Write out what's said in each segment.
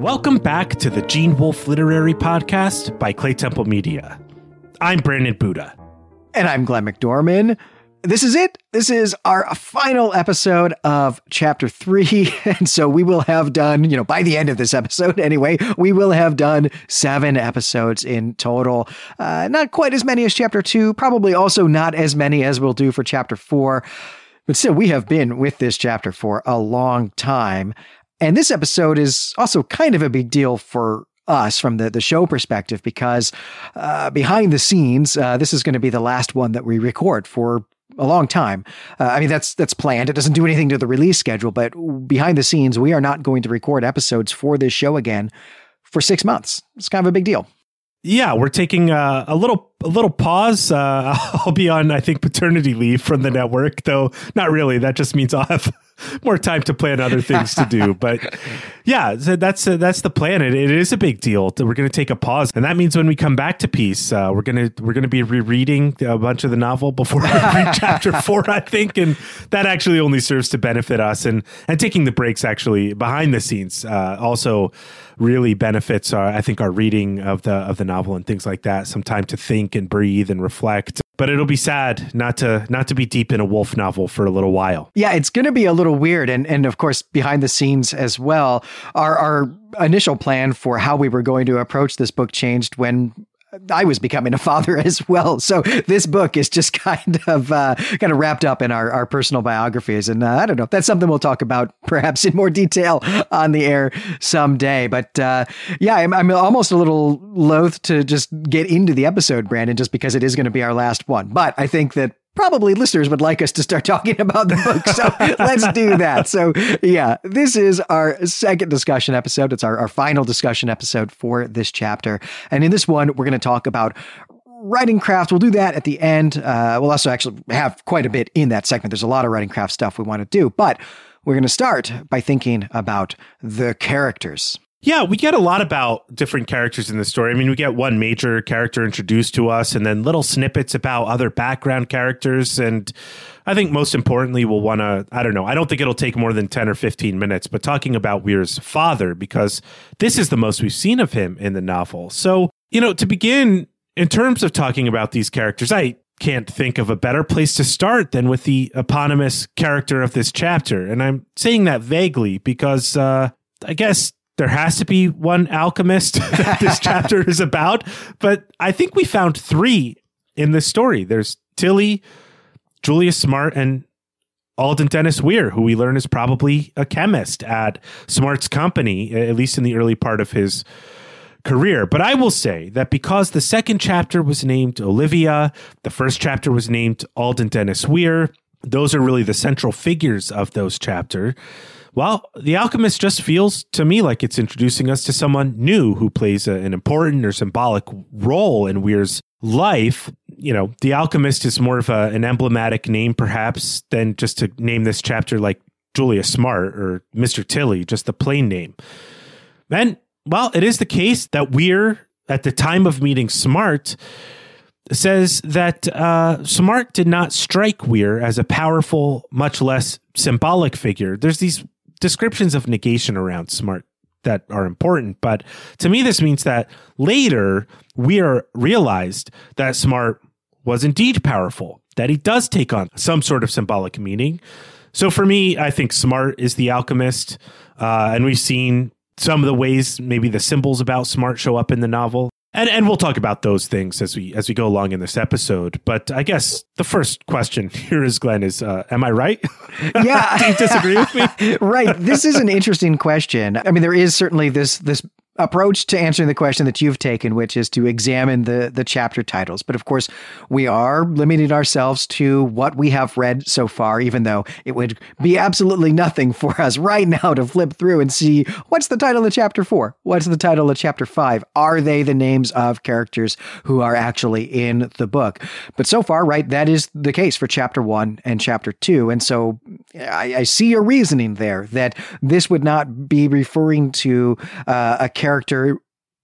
Welcome back to the Gene Wolfe Literary Podcast by Claytemple Media. I'm Brandon Buddha. And I'm Glenn McDorman. This is it. This is our final episode of chapter three. And so we will have done, you know, by the end of this episode anyway, we will have done seven episodes in total. Uh, not quite as many as chapter two, probably also not as many as we'll do for chapter four. But still, we have been with this chapter for a long time. And this episode is also kind of a big deal for us from the, the show perspective because uh, behind the scenes, uh, this is going to be the last one that we record for a long time. Uh, I mean, that's that's planned. It doesn't do anything to the release schedule, but behind the scenes, we are not going to record episodes for this show again for six months. It's kind of a big deal. Yeah, we're taking a little a little pause. Uh, I'll be on, I think, paternity leave from the network, though not really. That just means I'll have more time to plan other things to do. But yeah, so that's uh, that's the plan. It, it is a big deal. We're going to take a pause, and that means when we come back to peace, uh, we're gonna we're gonna be rereading a bunch of the novel before we read chapter four, I think, and that actually only serves to benefit us. And and taking the breaks actually behind the scenes uh, also really benefits our I think our reading of the of the novel and things like that. Some time to think and breathe and reflect but it'll be sad not to not to be deep in a Wolfe novel for a little while. Yeah, it's going to be a little weird, and and of course behind the scenes as well. Our our initial plan for how we were going to approach this book changed when I was becoming a father as well. So this book is just kind of uh, kind of wrapped up in our, our personal biographies, and uh, I don't know. That's something we'll talk about perhaps in more detail on the air someday. But uh, yeah, I'm, I'm almost a little loath to just get into the episode, Brandon, just because it is going to be our last one. But I think that probably listeners would like us to start talking about the book. So let's do that. So, yeah, this is our second discussion episode. It's our, our final discussion episode for this chapter. And in this one, we're going to talk about writing craft. We'll do that at the end. Uh, we'll also actually have quite a bit in that segment. There's a lot of writing craft stuff we want to do, but we're going to start by thinking about the characters. Yeah, we get a lot about different characters in the story. I mean, we get one major character introduced to us and then little snippets about other background characters. And I think most importantly, we'll want to, I don't know, I don't think it'll take more than 10 or 15 minutes, but talking about Weir's father, because this is the most we've seen of him in the novel. So, you know, to begin, in terms of talking about these characters, I can't think of a better place to start than with the eponymous character of this chapter. And I'm saying that vaguely because, uh, I guess there has to be one alchemist that this chapter is about, but I think we found three in this story. There's Tilly, Julius Smart, and Alden Dennis Weir, who we learn is probably a chemist at Smart's company, at least in the early part of his career. But I will say that because the second chapter was named Olivia, the first chapter was named Alden Dennis Weir, those are really the central figures of those chapter. Well, The Alchemist just feels to me like it's introducing us to someone new who plays a, an important or symbolic role in Weir's life. You know, The Alchemist is more of a, an emblematic name, perhaps, than just to name this chapter like Julius Smart or Mr. Tilly, just the plain name. And, well, it is the case that Weir, at the time of meeting Smart, says that uh, Smart did not strike Weir as a powerful, much less symbolic figure. There's these descriptions of negation around smart that are important. But to me, this means that later we are realized that smart was indeed powerful, that he does take on some sort of symbolic meaning. So for me, I think smart is the alchemist. Uh, and we've seen some of the ways maybe the symbols about smart show up in the novel and and we'll talk about those things as we as we go along in this episode. But I guess the first question here is Glenn is uh, am I right? Yeah, do you disagree with me? right. This is an interesting question. I mean, there is certainly this this approach to answering the question that you've taken, which is to examine the the chapter titles. But of course, we are limiting ourselves to what we have read so far, even though it would be absolutely nothing for us right now to flip through and see what's the title of chapter four, what's the title of chapter five. Are they the names of characters who are actually in the book? But so far, right, that is the case for chapter one and chapter two. And so I, I see your reasoning there that this would not be referring to uh, a character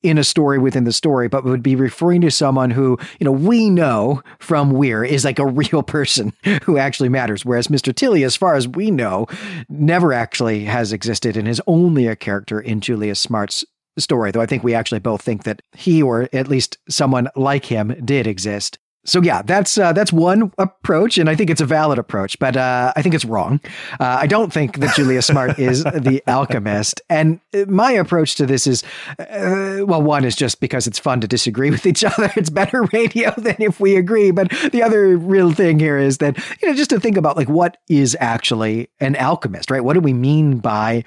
in a story within the story, but would be referring to someone who, you know, we know from Weir is like a real person who actually matters. Whereas Mr. Tilly, as far as we know, never actually has existed and is only a character in Julius Smart's story, though I think we actually both think that he or at least someone like him did exist so yeah, that's uh, that's one approach, and I think it's a valid approach, but uh, I think it's wrong. Uh, I don't think that Julius Smart is the alchemist, and my approach to this is, uh, well, one is just because it's fun to disagree with each other. It's better radio than if we agree. But the other real thing here is that you know just to think about like what is actually an alchemist, right? What do we mean by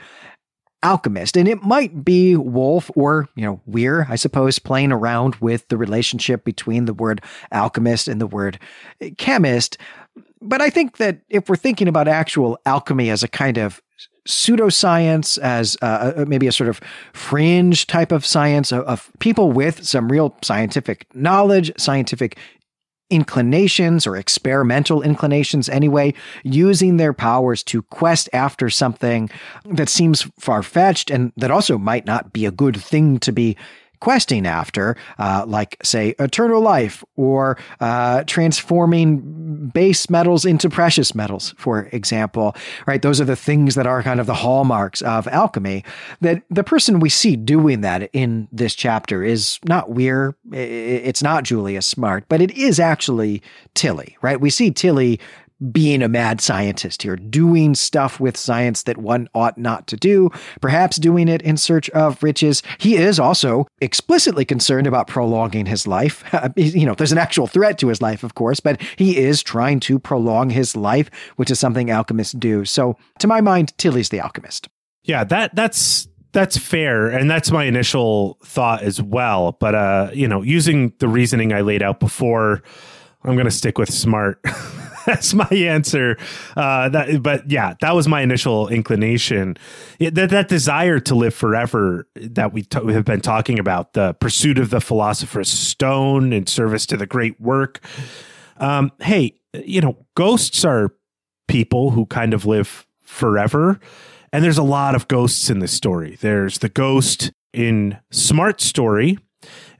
alchemist. And it might be Wolfe or, you know, Weir, I suppose, playing around with the relationship between the word alchemist and the word chemist. But I think that if we're thinking about actual alchemy as a kind of pseudoscience, as uh, uh, uh maybe a sort of fringe type of science of, of people with some real scientific knowledge, scientific inclinations or experimental inclinations anyway, using their powers to quest after something that seems far fetched and that also might not be a good thing to be questing after, uh, like, say, eternal life or uh, transforming base metals into precious metals, for example, right? Those are the things that are kind of the hallmarks of alchemy. That the person we see doing that in this chapter is not Weir, it's not Julius Smart, but it is actually Tilly, right? We see Tilly being a mad scientist here, doing stuff with science that one ought not to do, perhaps doing it in search of riches. He is also explicitly concerned about prolonging his life. you know, there's an actual threat to his life, of course, but he is trying to prolong his life, which is something alchemists do. So, to my mind, Tilly's the alchemist. Yeah, that that's that's fair and that's my initial thought as well but uh you know using the reasoning i laid out before i'm going to stick with smart that's my answer. Uh, that, but yeah, that was my initial inclination. That that desire to live forever that we, t- we have been talking about, the pursuit of the philosopher's stone in service to the great work. Um, hey, you know, ghosts are people who kind of live forever. And there's a lot of ghosts in this story. There's the ghost in Smart Story,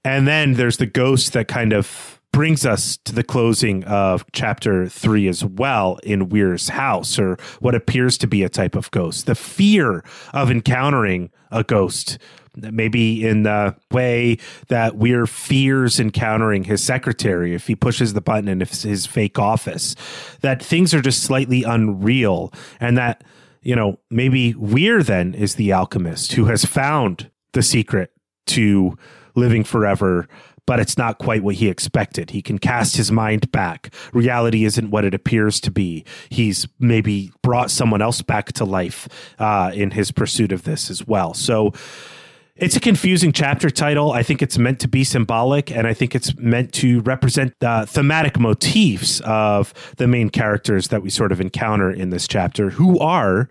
and then there's the ghost that kind of brings us to the closing of chapter three as well in Weir's house, or what appears to be a type of ghost. The fear of encountering a ghost, maybe in the way that Weir fears encountering his secretary if he pushes the button in his fake office, that things are just slightly unreal, and that, you know, maybe Weir then is the alchemist who has found the secret to living forever but it's not quite what he expected. He can cast his mind back. Reality isn't what it appears to be. He's maybe brought someone else back to life uh, in his pursuit of this as well. So, it's a confusing chapter title. I think it's meant to be symbolic, and I think it's meant to represent the thematic motifs of the main characters that we sort of encounter in this chapter, who are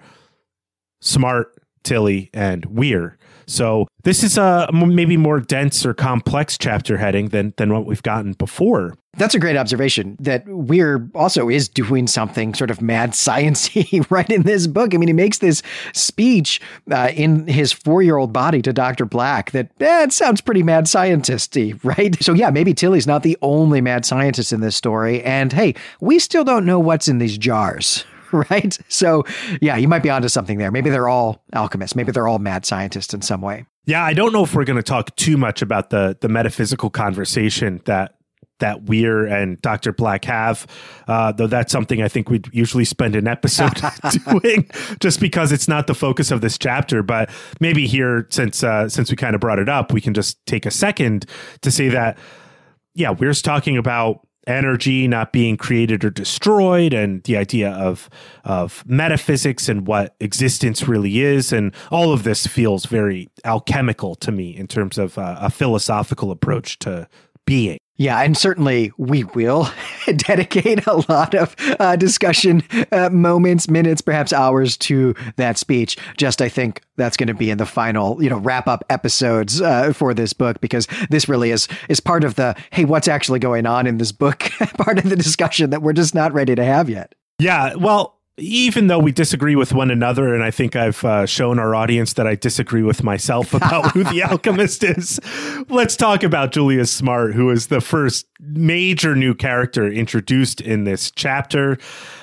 Smart, Tilly, and Weir. So this is a maybe more dense or complex chapter heading than than what we've gotten before. That's a great observation that Weir also is doing something sort of mad sciency right in this book. I mean, he makes this speech uh, in his four-year-old body to Dr. Black that eh, sounds pretty mad scientisty, right? So yeah, maybe Tilly's not the only mad scientist in this story. And hey, we still don't know what's in these jars, right? So, yeah, you might be onto something there. Maybe they're all alchemists. Maybe they're all mad scientists in some way. Yeah, I don't know if we're going to talk too much about the the metaphysical conversation that that Weir and Dr. Black have, uh, though that's something I think we'd usually spend an episode doing, just because it's not the focus of this chapter. But maybe here, since uh, since we kind of brought it up, we can just take a second to say that, yeah, Weir's talking about energy not being created or destroyed and the idea of of metaphysics and what existence really is. And all of this feels very alchemical to me in terms of uh, a philosophical approach to being yeah, and certainly we will dedicate a lot of uh, discussion uh, moments, minutes, perhaps hours to that speech. Just I think that's going to be in the final, you know, wrap up episodes uh, for this book because this really is is part of the hey, what's actually going on in this book? part of the discussion that we're just not ready to have yet. Yeah, well, even though we disagree with one another, and I think I've uh, shown our audience that I disagree with myself about who the alchemist is, let's talk about Julius Smart, who is the first major new character introduced in this chapter.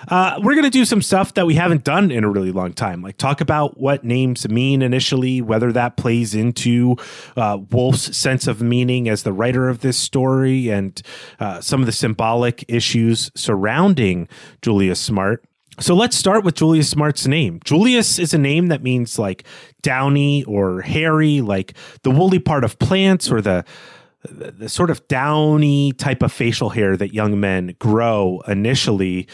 Uh, we're going to do some stuff that we haven't done in a really long time, like talk about what names mean initially, whether that plays into uh, Wolfe's sense of meaning as the writer of this story, and uh, some of the symbolic issues surrounding Julius Smart. So let's start with Julius Smart's name. Julius is a name that means like downy or hairy, like the woolly part of plants or the the sort of downy type of facial hair that young men grow initially.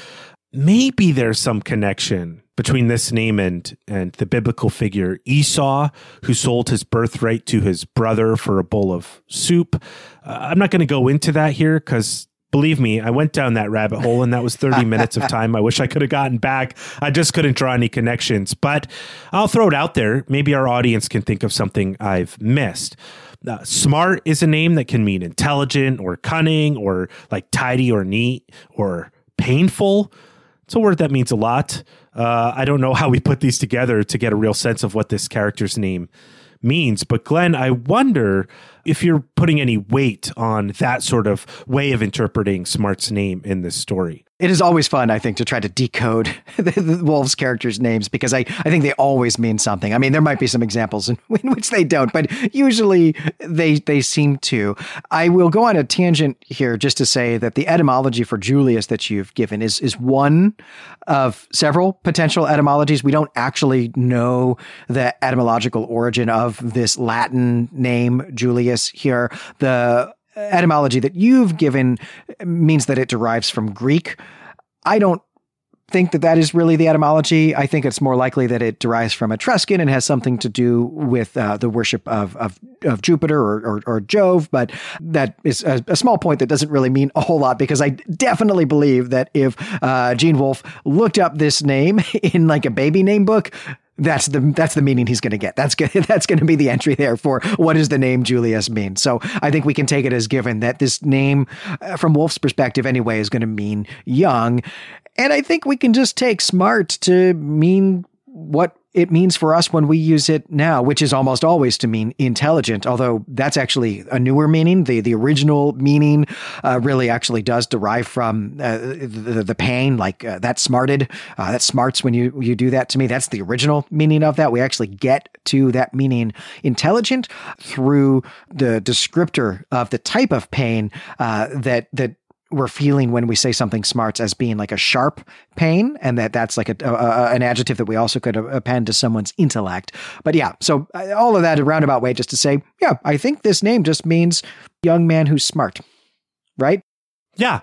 Maybe there's some connection between this name and and the biblical figure Esau, who sold his birthright to his brother for a bowl of soup. Uh, I'm not going to go into that here because believe me, I went down that rabbit hole and that was 30 minutes of time. I wish I could have gotten back. I just couldn't draw any connections, but I'll throw it out there. Maybe our audience can think of something I've missed. Uh, smart is a name that can mean intelligent or cunning or like tidy or neat or painful. It's a word that means a lot. Uh, I don't know how we put these together to get a real sense of what this character's name means. But Glenn, I wonder if you're putting any weight on that sort of way of interpreting Smart's name in this story it is always fun, I think, to try to decode the, the wolves' characters' names because I, I think they always mean something. I mean, there might be some examples in, in, which they don't, but usually they they seem to. I will go on a tangent here just to say that the etymology for Julius that you've given is is one of several potential etymologies. We don't actually know the etymological origin of this Latin name Julius here. The etymology that you've given means that it derives from Greek. I don't think that that is really the etymology. I think it's more likely that it derives from Etruscan and has something to do with uh, the worship of, of, of Jupiter or, or, or, Jove. But that is a, a, small point that doesn't really mean a whole lot because I definitely believe that if uh, Gene Wolfe looked up this name in like a baby name book, that's the that's the meaning he's going to get. That's good. That's going to be the entry there for what does the name Julius mean. So I think we can take it as given that this name, uh, from Wolfe's perspective anyway, is going to mean young, and I think we can just take smart to mean what it means for us when we use it now, which is almost always to mean intelligent, although that's actually a newer meaning. The the original meaning uh, really actually does derive from uh, the, the pain, like uh, that smarted, uh, that smarts when you, you do that to me. That's the original meaning of that. We actually get to that meaning intelligent through the descriptor of the type of pain uh, that that we're feeling when we say something smarts as being like a sharp pain and that that's like a, a, an adjective that we also could append to someone's intellect. But yeah so uh, all of that a roundabout way just to say yeah i think this name just means young man who's smart right? Yeah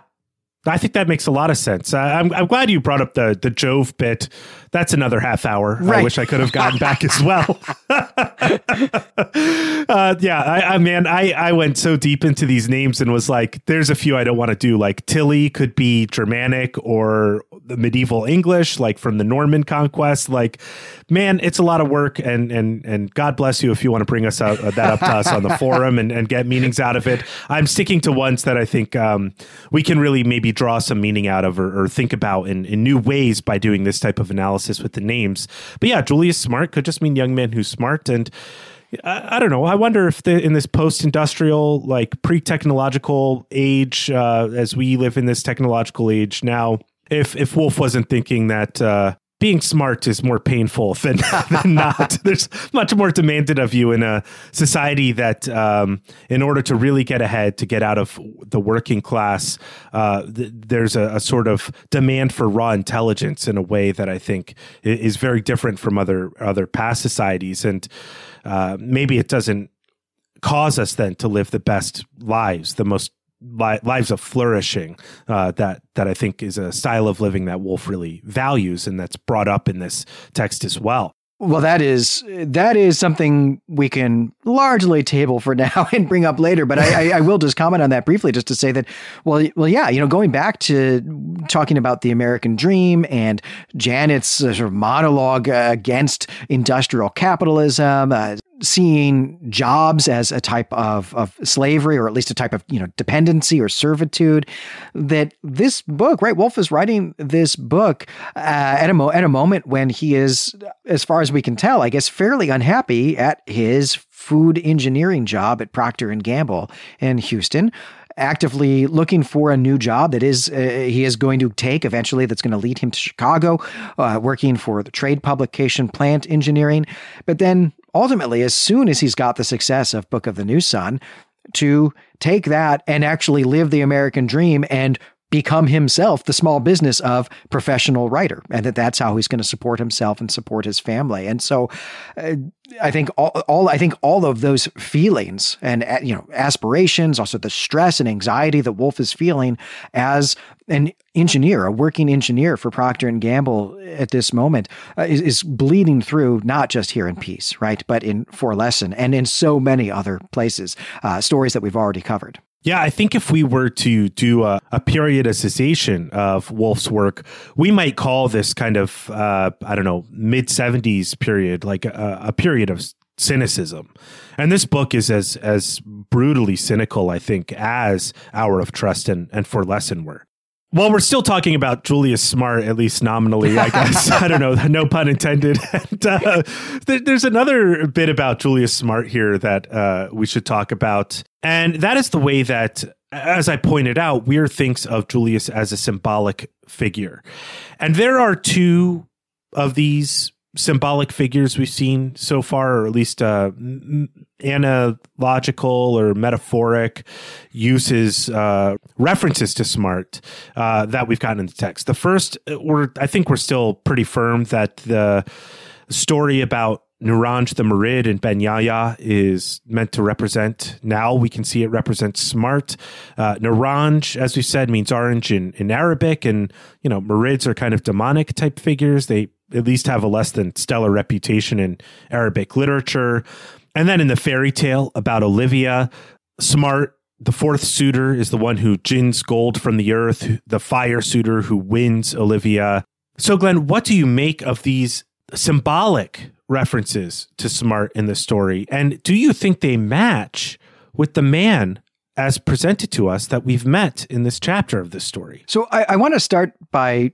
I think that makes a lot of sense. Uh, I'm, I'm glad you brought up the the Jove bit. That's another half hour. Right. I wish I could have gotten back as well. uh, yeah, I, I man, I I went so deep into these names and was like, there's a few I don't want to do. Like Tilly could be Germanic or the medieval English, like from the Norman conquest. Like, man, it's a lot of work. And and and God bless you if you want to bring us out uh, that up to us on the forum and, and get meanings out of it. I'm sticking to ones that I think um, we can really maybe draw some meaning out of or, or think about in, in new ways by doing this type of analysis with the names. But yeah, Julius Smart could just mean young man who's smart and. I, I, don't know. I wonder if the, in this post-industrial, like pre-technological age, uh, as we live in this technological age now, if if Wolfe wasn't thinking that uh, being smart is more painful than, than not. There's much more demanded of you in a society that, um, in order to really get ahead, to get out of the working class, uh, th- there's a, a, sort of demand for raw intelligence in a way that I think is very different from other other past societies, and uh, maybe it doesn't cause us then to live the best lives, the most li- lives of flourishing uh, that that I think is a style of living that Wolfe really values, and that's brought up in this text as well. Well, that is that is something we can largely table for now and bring up later. But I, I, I, will just comment on that briefly, just to say that, well, well, yeah, you know, going back to talking about the American dream and Janet's uh, sort of monologue uh, against industrial capitalism, uh, seeing jobs as a type of, of slavery or at least a type of you know dependency or servitude that this book right Wolfe is writing this book uh, at, a mo- at a moment when he is as far as we can tell i guess fairly unhappy at his food engineering job at procter and gamble in houston actively looking for a new job that is uh, he is going to take eventually that's going to lead him to Chicago, uh, working for the trade publication plant engineering. But then ultimately, as soon as he's got the success of Book of the New Sun, to take that and actually live the American dream and become himself the small business of professional writer and that that's how he's going to support himself and support his family. And so uh, i think all, all i think all of those feelings and uh, you know aspirations also the stress and anxiety that Wolfe is feeling as an engineer a working engineer for procter and gamble at this moment uh, is, is bleeding through not just here in peace right but in Forlesen and in so many other places uh, stories that we've already covered yeah, I think if we were to do a, a periodization of Wolfe's work, we might call this kind of, uh, I don't know, mid 70s period, like a, a period of cynicism. And this book is as as brutally cynical, I think, as Hour of Trust and, and Forlesen were. Well, we're still talking about Julius Smart, at least nominally, I guess. I don't know, no pun intended. And, uh, there's another bit about Julius Smart here that uh, we should talk about. And that is the way that, as I pointed out, Weir thinks of Julius as a symbolic figure. And there are two of these symbolic figures we've seen so far, or at least uh, analogical or metaphoric uses, uh, references to smart uh, that we've gotten in the text. The first, uh, we're I think we're still pretty firm that the story about Nuranj the Marid and Ben Yahya is meant to represent. Now we can see it represents smart. Uh, as we said, means orange in, in Arabic, and you know Marids are kind of demonic type figures. They at least have a less than stellar reputation in Arabic literature. And then in the fairy tale about Olivia, Smart, the fourth suitor, is the one who gins gold from the earth, the fire suitor who wins Olivia. So, Glenn, what do you make of these symbolic references to Smart in the story? And do you think they match with the man as presented to us that we've met in this chapter of this story? So, I, I want to start by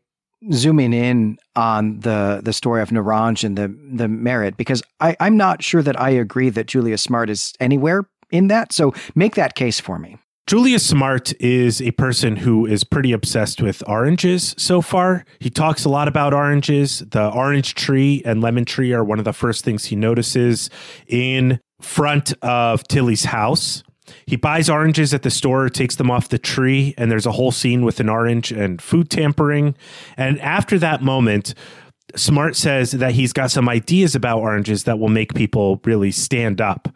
zooming in on the the story of Nuranj and the the Marid because I, I'm not sure that I agree that Julius Smart is anywhere in that. So make that case for me. Julia Smart is a person who is pretty obsessed with oranges so far. He talks a lot about oranges. The orange tree and lemon tree are one of the first things he notices in front of Tilly's house. He buys oranges at the store, takes them off the tree, and there's a whole scene with an orange and food tampering. And after that moment, Smart says that he's got some ideas about oranges that will make people really stand up.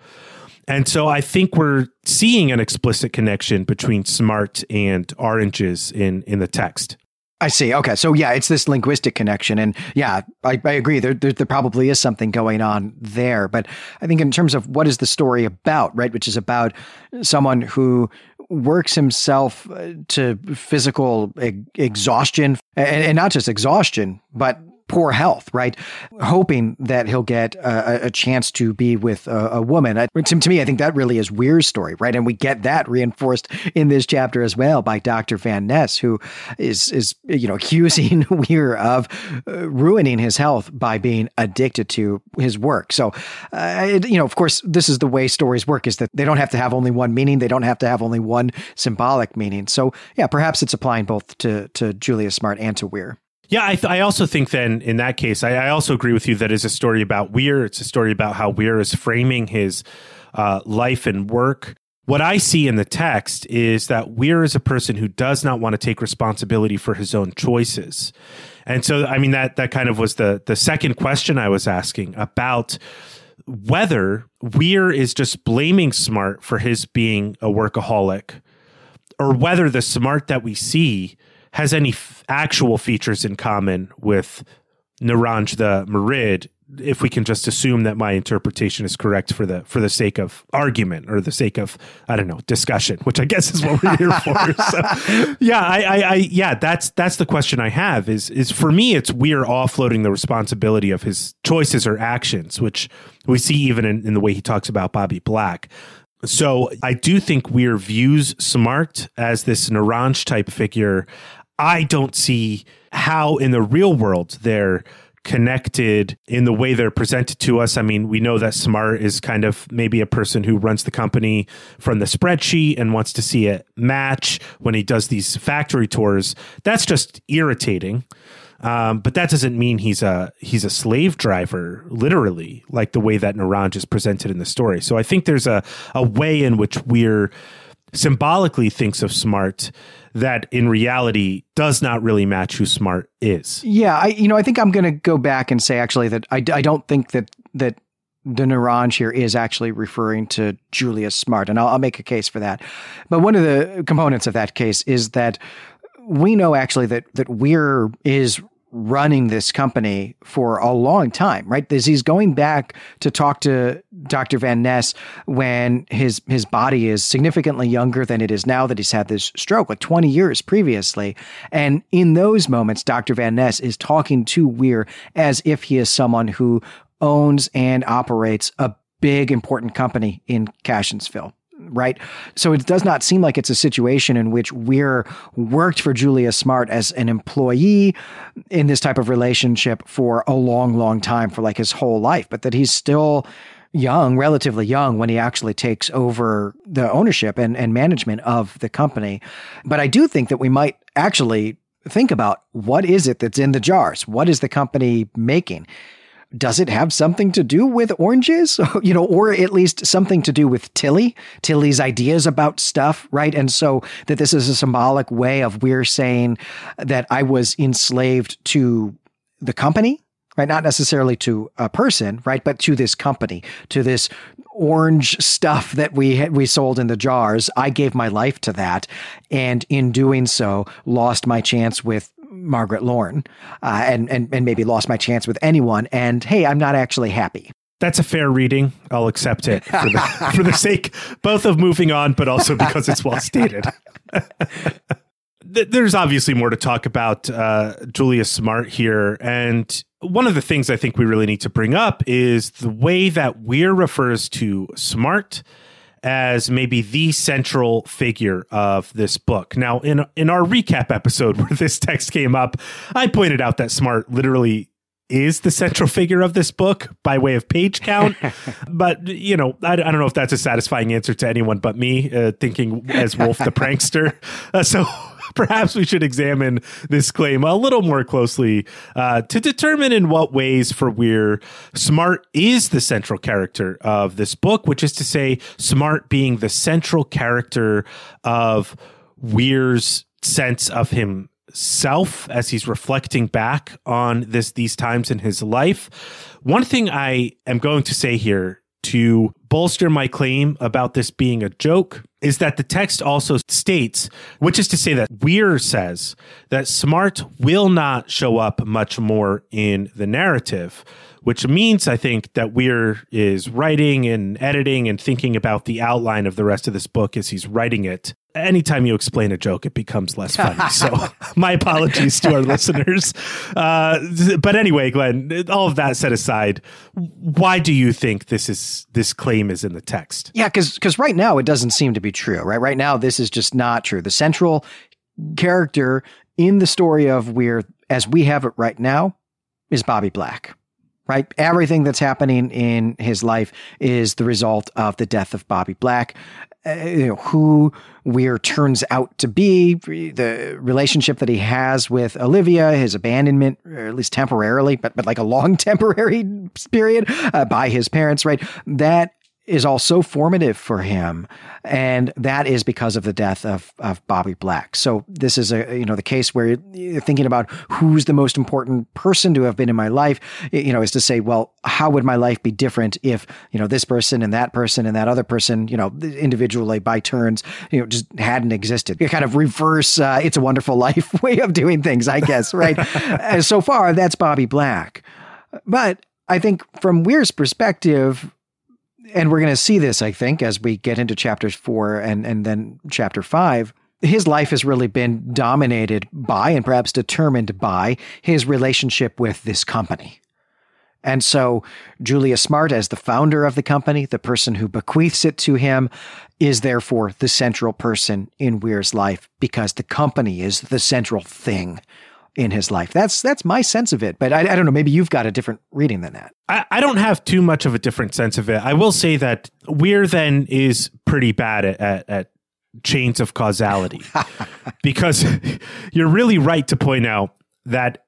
And so I think we're seeing an explicit connection between smart and oranges in in the text. I see. Okay. So yeah, it's this linguistic connection. And yeah, I, I agree. There, there, there, probably is something going on there. But I think in terms of what is the story about, right, which is about someone who works himself uh, to physical exhaustion and, and not just exhaustion, but poor health, right? Hoping that he'll get a, a chance to be with a, a woman. I, to, to, me, I think that really is Weir's story, right? And we get that reinforced in this chapter as well by Dr. Van Ness, who is, is you know, accusing Weir of uh, ruining his health by being addicted to his work. So, uh, it, you know, of course, this is the way stories work is that they don't have to have only one meaning. They don't have to have only one symbolic meaning. So, yeah, perhaps it's applying both to, to Julius Smart and to Weir. Yeah, I, th- I, also think then in that case, I, I, also agree with you that it's a story about Weir. It's a story about how Weir is framing his uh, life and work. What I see in the text is that Weir is a person who does not want to take responsibility for his own choices. And so, I mean, that, that kind of was the, the second question I was asking about whether Weir is just blaming Smart for his being a workaholic or whether the Smart that we see has any f- actual features in common with Naranj the Marid, if we can just assume that my interpretation is correct for the for the sake of argument or the sake of I don't know discussion, which I guess is what we're here for. So, yeah, I, I, I, yeah, that's that's the question I have. Is is for me, it's we're offloading the responsibility of his choices or actions, which we see even in, in the way he talks about Bobby Black. So I do think Weir views Smart as this Naranj type figure. I don't see how in the real world they're connected in the way they're presented to us. I mean, we know that Smart is kind of maybe a person who runs the company from the spreadsheet and wants to see it match when he does these factory tours. That's just irritating. Um, but that doesn't mean he's a he's a slave driver, literally, like the way that Naranj is presented in the story. So I think there's a a way in which we're symbolically thinks of smart that in reality does not really match who smart is. Yeah, I you know I think I'm going to go back and say actually that I, I don't think that that the Naranj here is actually referring to Julius Smart, and I'll, I'll make a case for that. But one of the components of that case is that we know actually that that Weir is running this company for a long time, right? This, he's going back to talk to Dr. Van Ness when his his body is significantly younger than it is now that he's had this stroke, like 20 years previously. And in those moments, Dr. Van Ness is talking to Weir as if he is someone who owns and operates a big important company in Cassionsville right? So it does not seem like it's a situation in which Weir worked for Julius Smart as an employee in this type of relationship for a long, long time, for like his whole life, but that he's still young, relatively young, when he actually takes over the ownership and, and management of the company. But I do think that we might actually think about what is it that's in the jars? What is the company making? Does it have something to do with oranges? you know, or at least something to do with Tilly, Tilly's ideas about stuff, right? And so that this is a symbolic way of we're saying that I was enslaved to the company, right? Not necessarily to a person, right? But to this company, to this orange stuff that we had, we sold in the jars. I gave my life to that, and in doing so, lost my chance with Margaret Lorne, uh, and and and maybe lost my chance with anyone. And hey, I'm not actually happy. That's a fair reading. I'll accept it for the, for the sake both of moving on, but also because it's well stated. There's obviously more to talk about uh, Julius Smart here, and one of the things I think we really need to bring up is the way that Weir refers to Smart as maybe the central figure of this book. Now, in in our recap episode where this text came up, I pointed out that Smart literally is the central figure of this book by way of page count. but, you know, I, I, don't know if that's a satisfying answer to anyone but me, uh, thinking as Wolfe the prankster. Uh, so perhaps we should examine this claim a little more closely uh, to determine in what ways for Weir Smart is the central character of this book, which is to say, Smart being the central character of Weir's sense of himself as he's reflecting back on this these times in his life. One thing I am going to say here to bolster my claim about this being a joke is that the text also states, which is to say that Weir says that Smart will not show up much more in the narrative, which means I think that Weir is writing and editing and thinking about the outline of the rest of this book as he's writing it anytime you explain a joke, it becomes less funny. So my apologies to our listeners. Uh, but anyway, Glenn, all of that set aside, why do you think this is this claim is in the text? Yeah, because because right now it doesn't seem to be true. Right, right now this is just not true. The central character in the story of Weir, as we have it right now, is Bobby Black right? Everything that's happening in his life is the result of the death of Bobby Black. Uh, you know, who Weir turns out to be, the relationship that he has with Olivia, his abandonment, or at least temporarily, but but like a long temporary period uh, by his parents, right? That is all so formative for him. And that is because of the death of, of Bobby Black. So this is a, you know, the case where you're thinking about who's the most important person to have been in my life, you know, is to say, well, how would my life be different if, you know, this person and that person and that other person, you know, individually by turns, you know, just hadn't existed. You kind of reverse, uh, it's a wonderful life way of doing things, I guess, right? so far, that's Bobby Black. But I think from Weir's perspective, and we're going to see this, I think, as we get into chapters four and, and then chapter five, his life has really been dominated by and perhaps determined by his relationship with this company. And so Julius Smart, as the founder of the company, the person who bequeaths it to him, is therefore the central person in Weir's life because the company is the central thing in his life. That's that's my sense of it. But I, I don't know. Maybe you've got a different reading than that. I, I, don't have too much of a different sense of it. I will say that Weir then is pretty bad at, at, at chains of causality because you're really right to point out that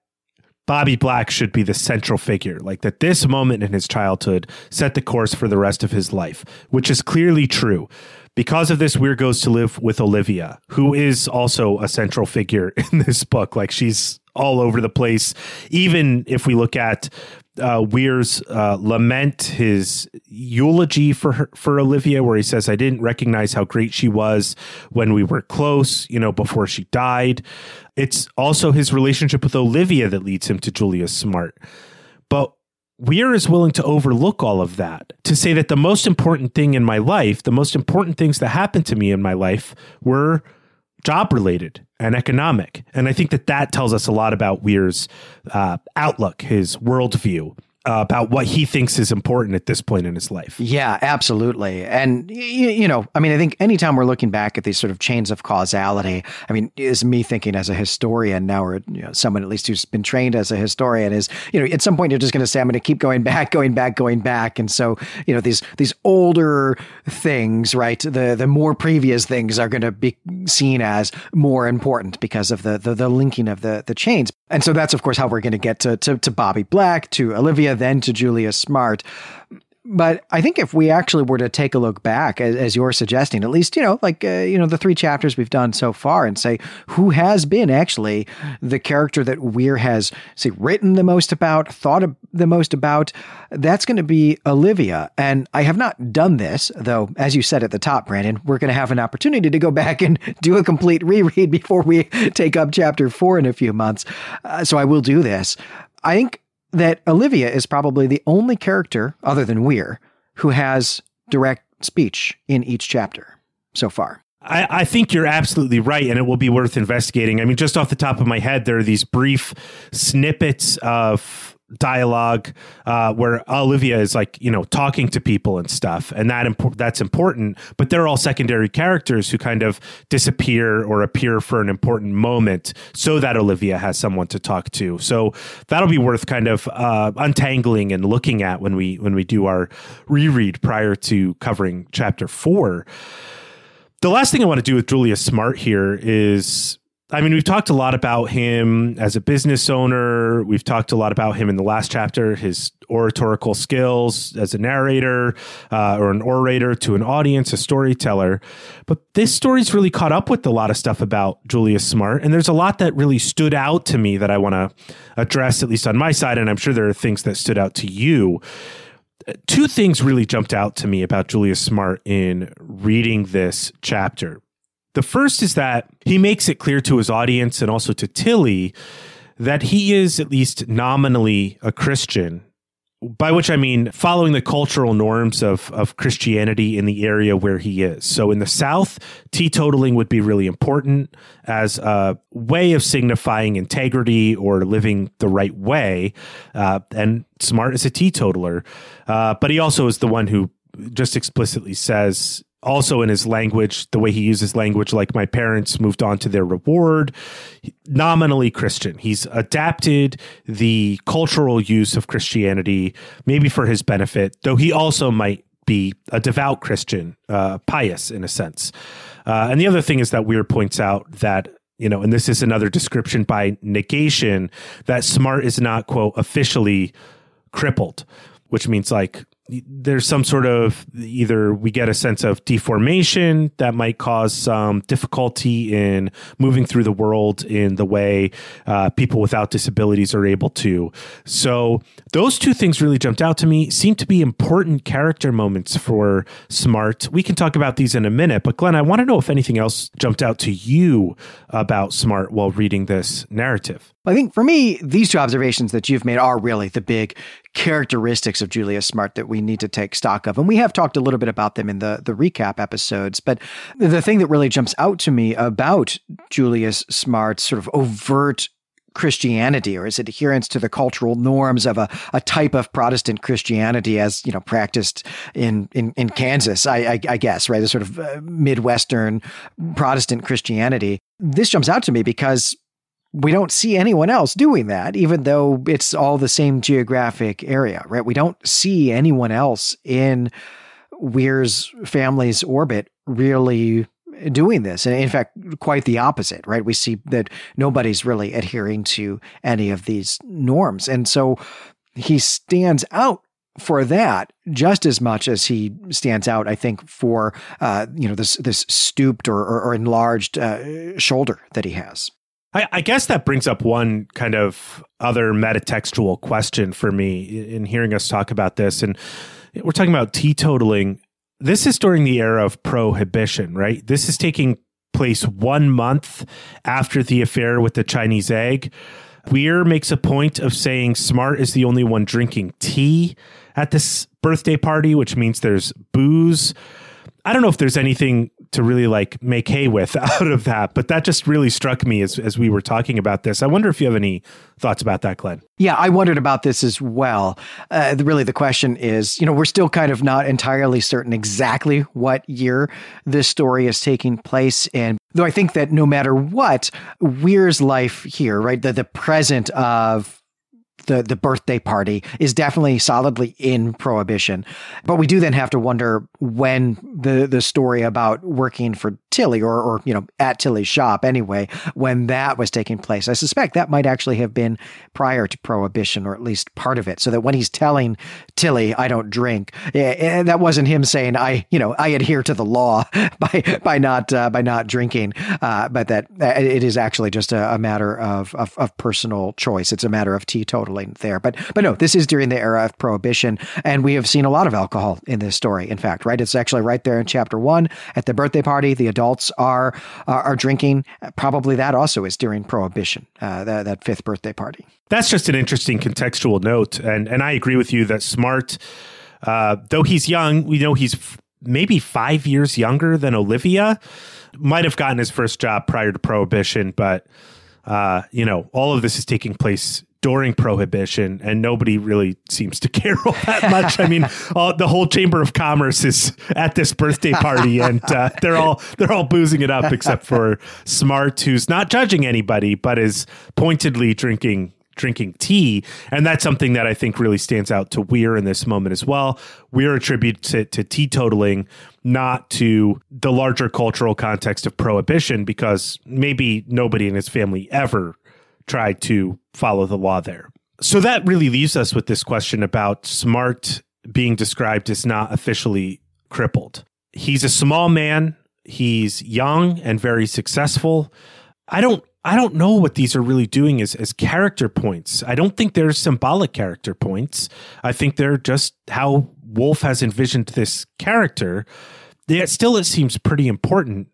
Bobby Black should be the central figure, like that this moment in his childhood set the course for the rest of his life, which is clearly true. Because of this, Weir goes to live with Olivia, who is also a central figure in this book. Like she's all over the place. Even if we look at uh, Weir's uh, lament, his eulogy for her, for Olivia, where he says, "I didn't recognize how great she was when we were close, you know, before she died." It's also his relationship with Olivia that leads him to Julius Smart. But Weir is willing to overlook all of that to say that the most important thing in my life, the most important things that happened to me in my life were job related and economic. And I think that that tells us a lot about Weir's uh, outlook, his worldview uh, about what he thinks is important at this point in his life. Yeah, absolutely. And, you, you, know, I mean, I think anytime we're looking back at these sort of chains of causality, I mean, is me thinking as a historian now, or you know, someone at least who's been trained as a historian is, you know, at some point you're just going to say, I'm going to keep going back, going back, going back. And so, you know, these, these older things, right? The, the more previous things are going to be seen as more important because of the, the, the linking of the, the chains. And so that's, of course, how we're going to get to, to, to Bobby Black, to Olivia, then to Julius Smart. But I think if we actually were to take a look back, as, as you're suggesting, at least, you know, like, uh, you know, the three chapters we've done so far and say who has been actually the character that Weir has, say, written the most about, thought the most about, that's going to be Olivia. And I have not done this, though, as you said at the top, Brandon, we're going to have an opportunity to go back and do a complete reread before we take up chapter four in a few months. Uh, so I will do this. I think that Olivia is probably the only character, other than Weir, who has direct speech in each chapter so far. I, I, think you're absolutely right, and it will be worth investigating. I mean, just off the top of my head, there are these brief snippets of dialogue uh, where Olivia is like you know talking to people and stuff, and that impo- that's important. But they're all secondary characters who kind of disappear or appear for an important moment, so that Olivia has someone to talk to. So that'll be worth kind of uh, untangling and looking at when we when we do our reread prior to covering chapter four. The last thing I want to do with Julius Smart here is I mean, we've talked a lot about him as a business owner. We've talked a lot about him in the last chapter, his oratorical skills as a narrator uh, or an orator to an audience, a storyteller. But this story's really caught up with a lot of stuff about Julius Smart. And there's a lot that really stood out to me that I want to address, at least on my side. And I'm sure there are things that stood out to you. Two things really jumped out to me about Julius Smart in reading this chapter. The first is that he makes it clear to his audience and also to Tilly that he is at least nominally a Christian, by which I mean following the cultural norms of, of Christianity in the area where he is. So in the South, teetotaling would be really important as a way of signifying integrity or living the right way. Uh, and Smart is a teetotaler, uh, but he also is the one who just explicitly says also in his language, the way he uses language, like my parents moved on to their reward, nominally Christian. He's adapted the cultural use of Christianity, maybe for his benefit, though he also might be a devout Christian, uh, pious in a sense. Uh, and the other thing is that Weir points out that you know, and this is another description by negation that smart is not quote officially crippled, which means like there's some sort of either we get a sense of deformation that might cause some difficulty in moving through the world in the way uh, people without disabilities are able to. So those two things really jumped out to me. Seem to be important character moments for Smart. We can talk about these in a minute, but Glenn, I want to know if anything else jumped out to you about Smart while reading this narrative. I think for me, these two observations that you've made are really the big characteristics of Julius Smart that we need to take stock of. And we have talked a little bit about them in the, the recap episodes. But the thing that really jumps out to me about Julius Smart's sort of overt Christianity or his adherence to the cultural norms of a, a type of Protestant Christianity as, you know, practiced in, in, in Kansas, I, I, I guess, right? The sort of uh, Midwestern Protestant Christianity. This jumps out to me because we don't see anyone else doing that, even though it's all the same geographic area, right? We don't see anyone else in Weir's family's orbit really doing this. And in fact, quite the opposite, right? We see that nobody's really adhering to any of these norms. And so he stands out for that just as much as he stands out, I think, for uh, you know this this stooped or, or, or enlarged uh, shoulder that he has. I, I, guess that brings up one kind of other metatextual question for me in hearing us talk about this, and we're talking about teetotaling this is during the era of prohibition, right? This is taking place one month after the affair with the Chinese egg. Weir makes a point of saying Smart is the only one drinking tea at this birthday party, which means there's booze. I don't know if there's anything to really like make hay with out of that, but that just really struck me as, as we were talking about this. I wonder if you have any thoughts about that, Glenn. Yeah, I wondered about this as well. Uh, really, the question is you know, we're still kind of not entirely certain exactly what year this story is taking place in. Though I think that no matter what, Weir's life here, right, the, the present of the the birthday party is definitely solidly in prohibition. But we do then have to wonder when the the story about working for Tilly or or you know at Tilly's shop anyway, when that was taking place. I suspect that might actually have been prior to prohibition or at least part of it. So that when he's telling Tilly, I don't drink, eh, eh, that wasn't him saying I, you know, I adhere to the law by by not uh, by not drinking, uh, but that uh, it is actually just a, a matter of, of, of personal choice. It's a matter of there. But but no, this is during the era of prohibition, and we have seen a lot of alcohol in this story. In fact, right, it's actually right there in chapter one at the birthday party. The adults are are, are drinking. Probably that also is during prohibition. Uh, that, that fifth birthday party. That's just an interesting contextual note, and and I agree with you that Smart, uh, though he's young, we know he's f- maybe five years younger than Olivia. Might have gotten his first job prior to Prohibition, but uh, you know, all of this is taking place during prohibition and nobody really seems to care all that much. I mean all, the whole chamber of commerce is at this birthday party and uh, they're all they're all boozing it up except for smart who's not judging anybody but is pointedly drinking drinking tea. And that's something that i think really stands out to weir in this moment as well. Weir attributes it to teetotaling not to the larger cultural context of prohibition because maybe nobody in his family ever tried to follow the law there. So that really leaves us with this question about Smart being described as not officially crippled. He's a small man, he's young and very successful. I don't I don't know what these are really doing as, as character points. I don't think they're symbolic character points. I think they're just how Wolfe has envisioned this character. Yet still it seems pretty important.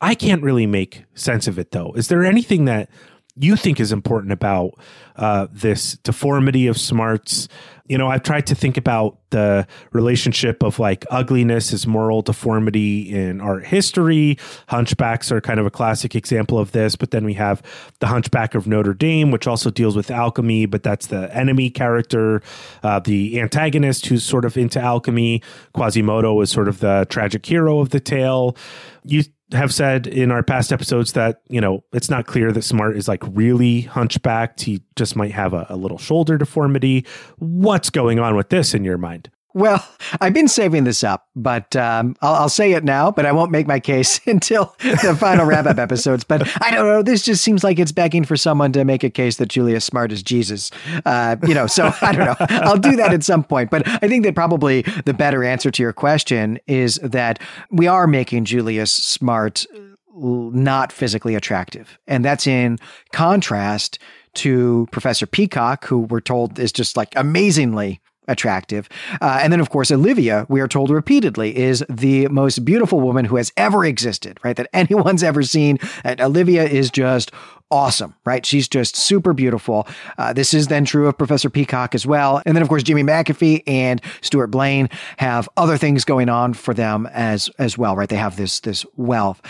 I can't really make sense of it though. Is there anything that you think is important about uh, this deformity of smarts. You know, I've tried to think about the relationship of like ugliness as moral deformity in art history. Hunchbacks are kind of a classic example of this, but then we have the Hunchback of Notre Dame, which also deals with alchemy, but that's the enemy character, uh, the antagonist who's sort of into alchemy. Quasimodo is sort of the tragic hero of the tale. You have said in our past episodes that you know it's not clear that Smart is like really hunchbacked. He just might have a, a little shoulder deformity. What's going on with this in your mind? Well, I've been saving this up, but um, I'll, I'll, say it now, but I won't make my case until the final wrap up episodes. But I don't know. This just seems like it's begging for someone to make a case that Julius Smart is Jesus. Uh, you know, so I don't know. I'll do that at some point. But I think that probably the better answer to your question is that we are making Julius Smart not physically attractive. And that's in contrast to Professor Peacock, who we're told is just like amazingly attractive. Uh, and then, of course, Olivia, we are told repeatedly, is the most beautiful woman who has ever existed, right? That anyone's ever seen. And Olivia is just awesome, right? She's just super beautiful. Uh, this is then true of Professor Peacock as well. And then, of course, Jimmy McAfee and Stuart Blaine have other things going on for them as as well, right? They have this this wealth.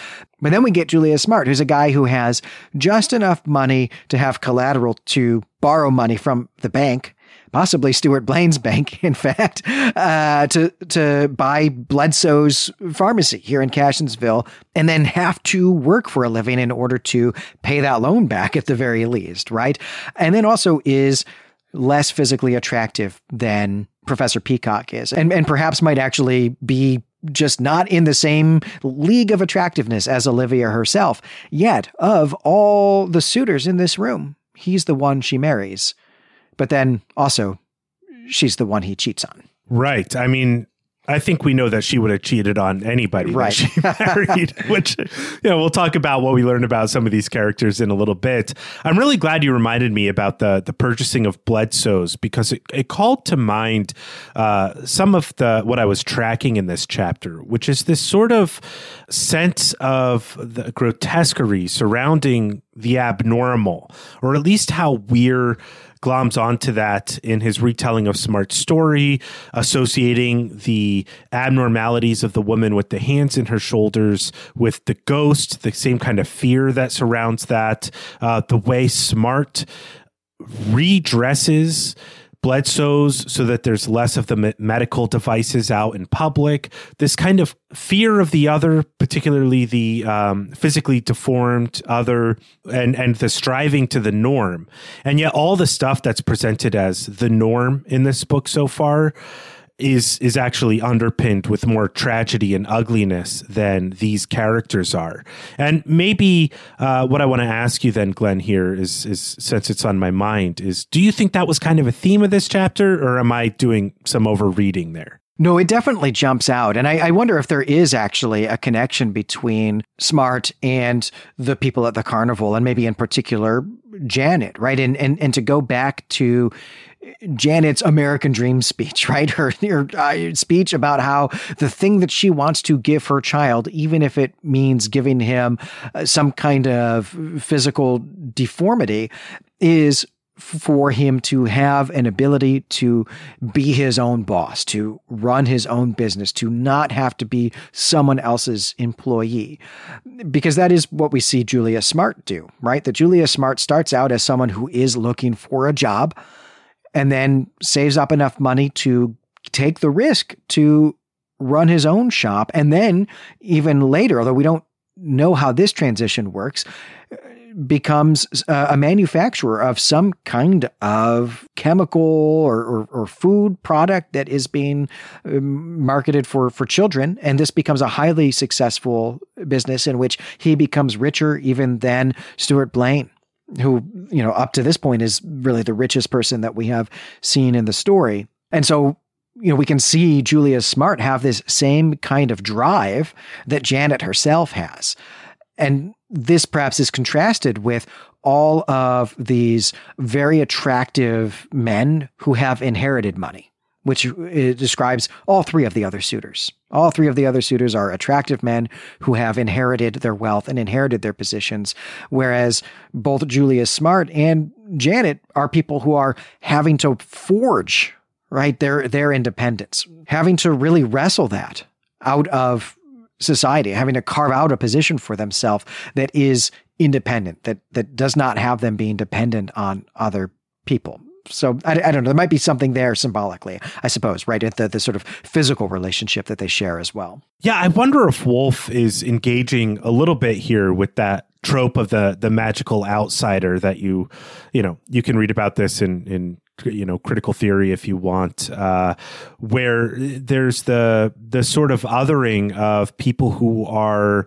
But then we get Julius Smart, who's a guy who has just enough money to have collateral to borrow money from the bank possibly Stuart Blaine's bank, in fact, uh, to to buy Bledsoe's pharmacy here in Cassionsville, and then have to work for a living in order to pay that loan back at the very least, right? And then also is less physically attractive than Professor Peacock is, and and perhaps might actually be just not in the same league of attractiveness as Olivia herself. Yet, of all the suitors in this room, he's the one she marries. But then also, she's the one he cheats on. Right. I mean, I think we know that she would have cheated on anybody right. she married, which, you know, we'll talk about what we learned about some of these characters in a little bit. I'm really glad you reminded me about the the purchasing of Bledsoe's because it, it called to mind uh, some of the what I was tracking in this chapter, which is this sort of sense of the grotesquerie surrounding the abnormal, or at least how Weir gloms onto that in his retelling of Smart's story, associating the abnormalities of the woman with the hands in her shoulders with the ghost, the same kind of fear that surrounds that, uh, the way Smart redresses Bledsoe's so that there's less of the medical devices out in public. This kind of fear of the other, particularly the um, physically deformed other, and and the striving to the norm, and yet all the stuff that's presented as the norm in this book so far is is actually underpinned with more tragedy and ugliness than these characters are. And maybe uh, what I want to ask you then, Glenn, here is is since it's on my mind, is do you think that was kind of a theme of this chapter, or am I doing some overreading there? No, it definitely jumps out. And I, I, wonder if there is actually a connection between Smart and the people at the carnival, and maybe in particular Janet, right? And and and to go back to Janet's American Dream speech, right? Her, her uh, speech about how the thing that she wants to give her child, even if it means giving him uh, some kind of physical deformity, is for him to have an ability to be his own boss, to run his own business, to not have to be someone else's employee. Because that is what we see Julius Smart do, right? That Julius Smart starts out as someone who is looking for a job and then saves up enough money to take the risk to run his own shop. And then, even later, although we don't know how this transition works, becomes a manufacturer of some kind of chemical or, or, or, food product that is being um, marketed for, for children. And this becomes a highly successful business in which he becomes richer even than Stuart Blaine who, you know, up to this point is really the richest person that we have seen in the story. And so, you know, we can see Julius Smart have this same kind of drive that Janet herself has. And this perhaps is contrasted with all of these very attractive men who have inherited money which uh, describes all three of the other suitors. All three of the other suitors are attractive men who have inherited their wealth and inherited their positions, whereas both Julius Smart and Janet are people who are having to forge right their their independence, having to really wrestle that out of society, having to carve out a position for themselves that is independent, that that does not have them being dependent on other people so I, I, don't know. There might be something there symbolically, I suppose, right? The, the sort of physical relationship that they share as well. Yeah, I wonder if Wolfe is engaging a little bit here with that trope of the the magical outsider that you you know you can read about this in in you know critical theory if you want uh, where there's the the sort of othering of people who are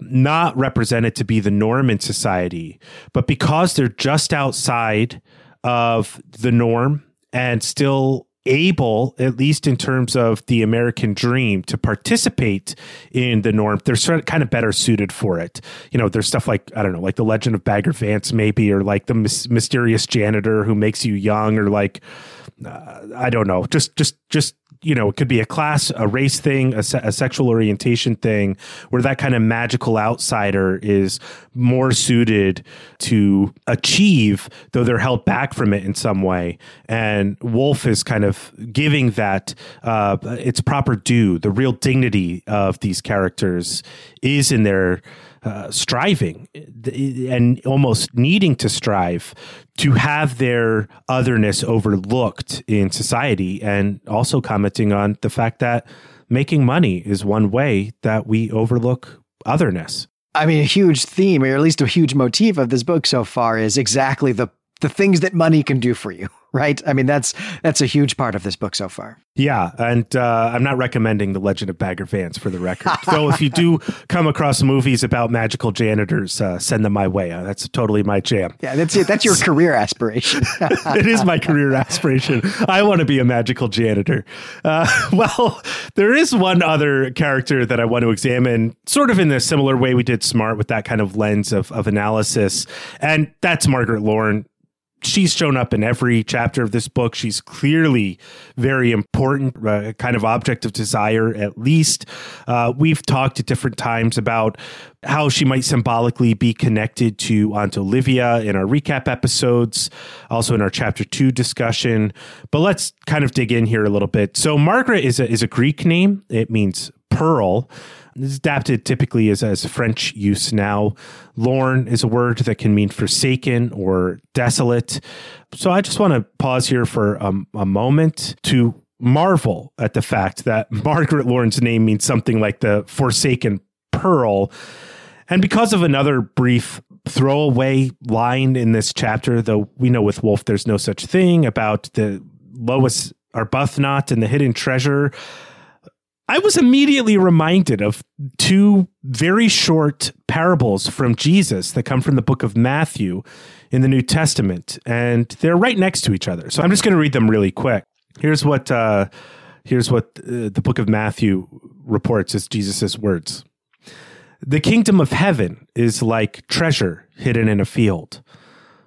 not represented to be the norm in society but because they're just outside of the norm and still able, at least in terms of the American dream, to participate in the norm, they're sort of kind of better suited for it. You know, there's stuff like, I don't know, like the legend of Bagger Vance, maybe, or like the mis- mysterious janitor who makes you young, or like, uh, I don't know, just, just, just you know, it could be a class, a race thing, a, se- a, sexual orientation thing, where that kind of magical outsider is more suited to achieve, though they're held back from it in some way. And Wolfe is kind of giving that uh, its proper due. The real dignity of these characters is in their uh, striving and almost needing to strive to have their otherness overlooked in society and also commenting on the fact that making money is one way that we overlook otherness. I mean, a huge theme, or at least a huge motif of this book so far, is exactly the the things that money can do for you right? I mean, that's that's a huge part of this book so far. Yeah, and uh, I'm not recommending The Legend of Bagger Vance for the record. so if you do come across movies about magical janitors, uh, send them my way. Uh, that's totally my jam. Yeah, that's it. That's your career aspiration. it is my career aspiration. I want to be a magical janitor. Uh, well, there is one other character that I want to examine, sort of in the similar way we did Smart with that kind of lens of, of analysis, and that's Margaret Lorn she's shown up in every chapter of this book. She's clearly very important, uh, kind of object of desire, at least. Uh, we've talked at different times about how she might symbolically be connected to Aunt Olivia in our recap episodes, also in our chapter two discussion. But let's kind of dig in here a little bit. So, Margaret is a, is a Greek name, it means pearl. It's adapted typically as, as French use now. Lorn is a word that can mean forsaken or desolate. So I just want to pause here for a, a moment to marvel at the fact that Margaret Lorn's name means something like the forsaken pearl. And because of another brief throwaway line in this chapter, though we know with Wolfe there's no such thing about the Lois Arbuthnot and the hidden treasure. I was immediately reminded of two very short parables from Jesus that come from the book of Matthew in the New Testament, and they're right next to each other. So I'm just going to read them really quick. Here's what uh, here's what uh, the book of Matthew reports as Jesus' words. The kingdom of heaven is like treasure hidden in a field.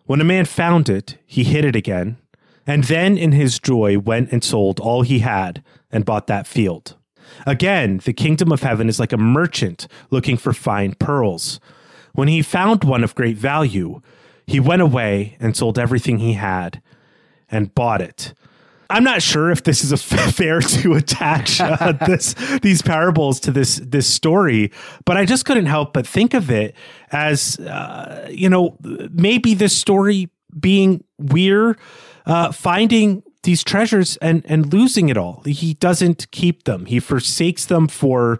When a man found it, he hid it again, and then in his joy went and sold all he had and bought that field. Again, the kingdom of heaven is like a merchant looking for fine pearls. When he found one of great value, he went away and sold everything he had and bought it. I'm not sure if this is a fair to attach uh, this these parables to this this story, but I just couldn't help but think of it as uh, you know maybe this story being Weir uh, finding these treasures and and losing it all. He doesn't keep them. He forsakes them for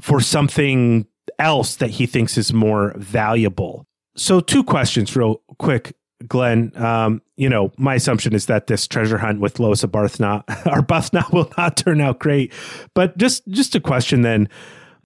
for something else that he thinks is more valuable. So two questions real quick, Glenn. Um, you know, my assumption is that this treasure hunt with Lois Arbuthnot, Arbuthnot will not turn out great. But just just a question then.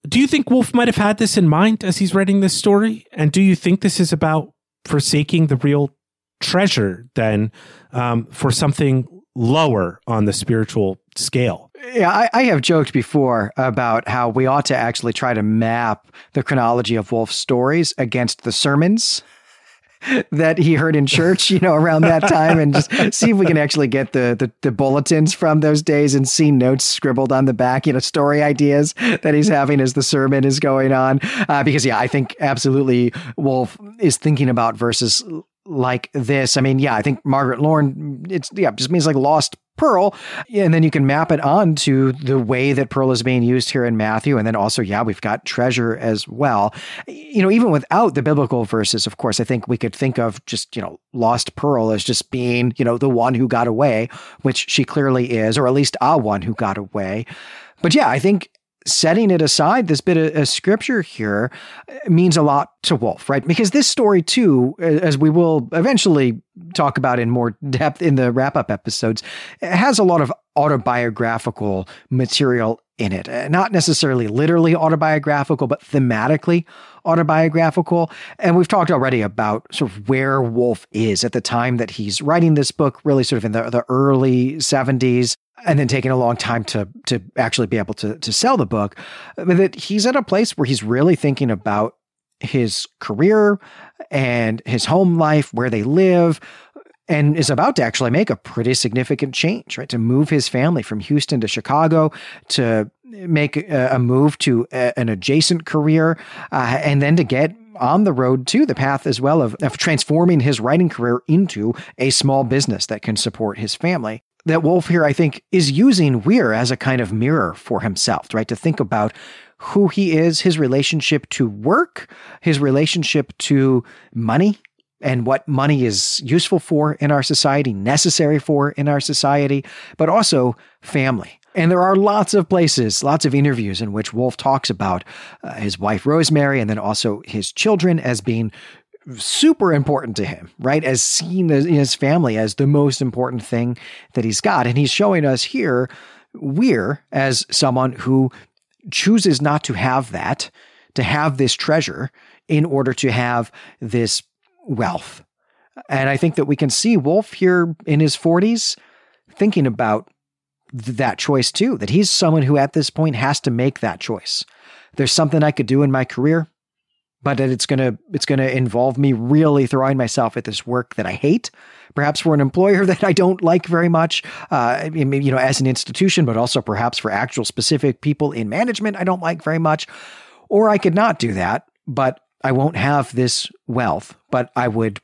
Do you think Wolfe might have had this in mind as he's writing this story? And do you think this is about forsaking the real treasure then um, for something lower on the spiritual scale. Yeah, I, I, have joked before about how we ought to actually try to map the chronology of Wolfe's stories against the sermons that he heard in church, you know, around that time, and just see if we can actually get the, the, the bulletins from those days and see notes scribbled on the back, you know, story ideas that he's having as the sermon is going on. Uh, because yeah, I think absolutely Wolfe is thinking about verses like this. I mean, yeah, I think Margaret Lorn, it's, yeah, just means like lost pearl. And then you can map it onto the way that pearl is being used here in Matthew. And then also, yeah, we've got treasure as well. You know, even without the biblical verses, of course, I think we could think of just, you know, lost pearl as just being, you know, the one who got away, which she clearly is, or at least a one who got away. But yeah, I think setting it aside, this bit of, scripture here uh, means a lot to Wolfe, right? Because this story, too, uh, as we will eventually talk about in more depth in the wrap up episodes, has a lot of autobiographical material in it. Uh, not necessarily literally autobiographical, but thematically autobiographical. And we've talked already about sort of where Wolfe is at the time that he's writing this book, really sort of in the, the early 70s. And then taking a long time to to actually be able to to sell the book. That he's at a place where he's really thinking about his career and his home life, where they live, and is about to actually make a pretty significant change, right? To move his family from Houston to Chicago, to make a, a move to a, an adjacent career, uh, and then to get on the road to the path as well of, of transforming his writing career into a small business that can support his family that Wolfe here, I think, is using Weir as a kind of mirror for himself, right? To think about who he is, his relationship to work, his relationship to money, and what money is useful for in our society, necessary for in our society, but also family. And there are lots of places, lots of interviews in which Wolfe talks about uh, his wife Rosemary and then also his children as being super important to him, right? As seen as his family as the most important thing that he's got. And he's showing us here Weir as someone who chooses not to have that, to have this treasure in order to have this wealth. And I think that we can see Wolfe here in his 40s thinking about th- that choice too, that he's someone who at this point has to make that choice. There's something I could do in my career but that it's gonna it's gonna involve me really throwing myself at this work that I hate, perhaps for an employer that I don't like very much, uh, you know, as an institution, but also perhaps for actual specific people in management I don't like very much, or I could not do that, but I won't have this wealth, but I would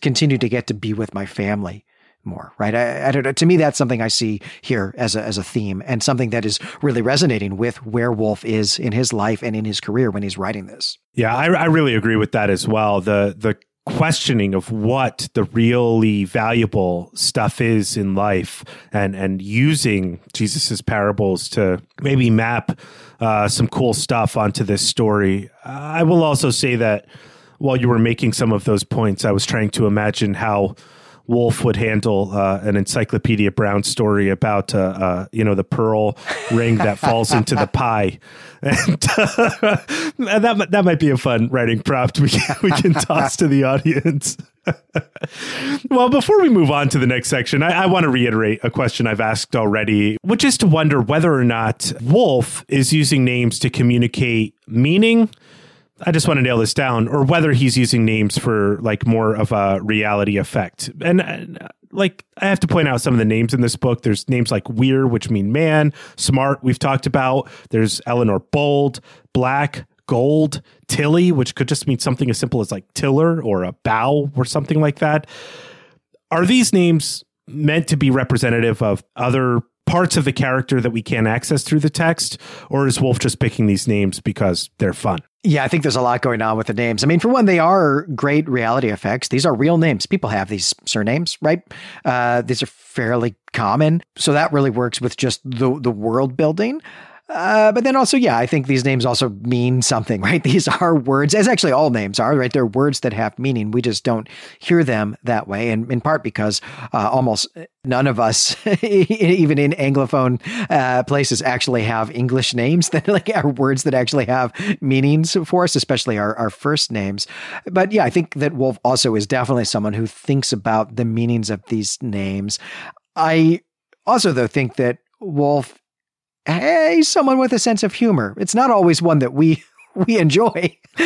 continue to get to be with my family more, right? I, I, don't know. To me, that's something I see here as a, as a theme and something that is really resonating with where Wolfe is in his life and in his career when he's writing this. Yeah, I, I really agree with that as well. The the questioning of what the really valuable stuff is in life and and using Jesus's parables to maybe map uh, some cool stuff onto this story. I will also say that while you were making some of those points, I was trying to imagine how Wolfe would handle uh, an Encyclopedia Brown story about uh, uh, you know the pearl ring that falls into the pie, and, uh, that that might be a fun writing prompt we can, we can toss to the audience. well, before we move on to the next section, I, I want to reiterate a question I've asked already, which is to wonder whether or not Wolfe is using names to communicate meaning I just want to nail this down, or whether he's using names for like more of a reality effect. And uh, like, I have to point out some of the names in this book. There's names like Weir, which mean man, smart, we've talked about. There's Eleanor Bold, Black, Gold, Tilly, which could just mean something as simple as like tiller or a bow or something like that. Are these names meant to be representative of other parts of the character that we can't access through the text, or is Wolfe just picking these names because they're fun? Yeah, I think there's a lot going on with the names. I mean, for one, they are great reality effects. These are real names. People have these surnames, right? Uh, these are fairly common, so that really works with just the the world building. Uh, but then also, yeah, I think these names also mean something, right? These are words, as actually all names are, right? They're words that have meaning. We just don't hear them that way. And in part because uh, almost none of us, even in Anglophone uh, places, actually have English names that like are words that actually have meanings for us, especially our, our first names. But yeah, I think that Wolfe also is definitely someone who thinks about the meanings of these names. I also, though, think that Wolfe he's someone with a sense of humor. It's not always one that we we enjoy,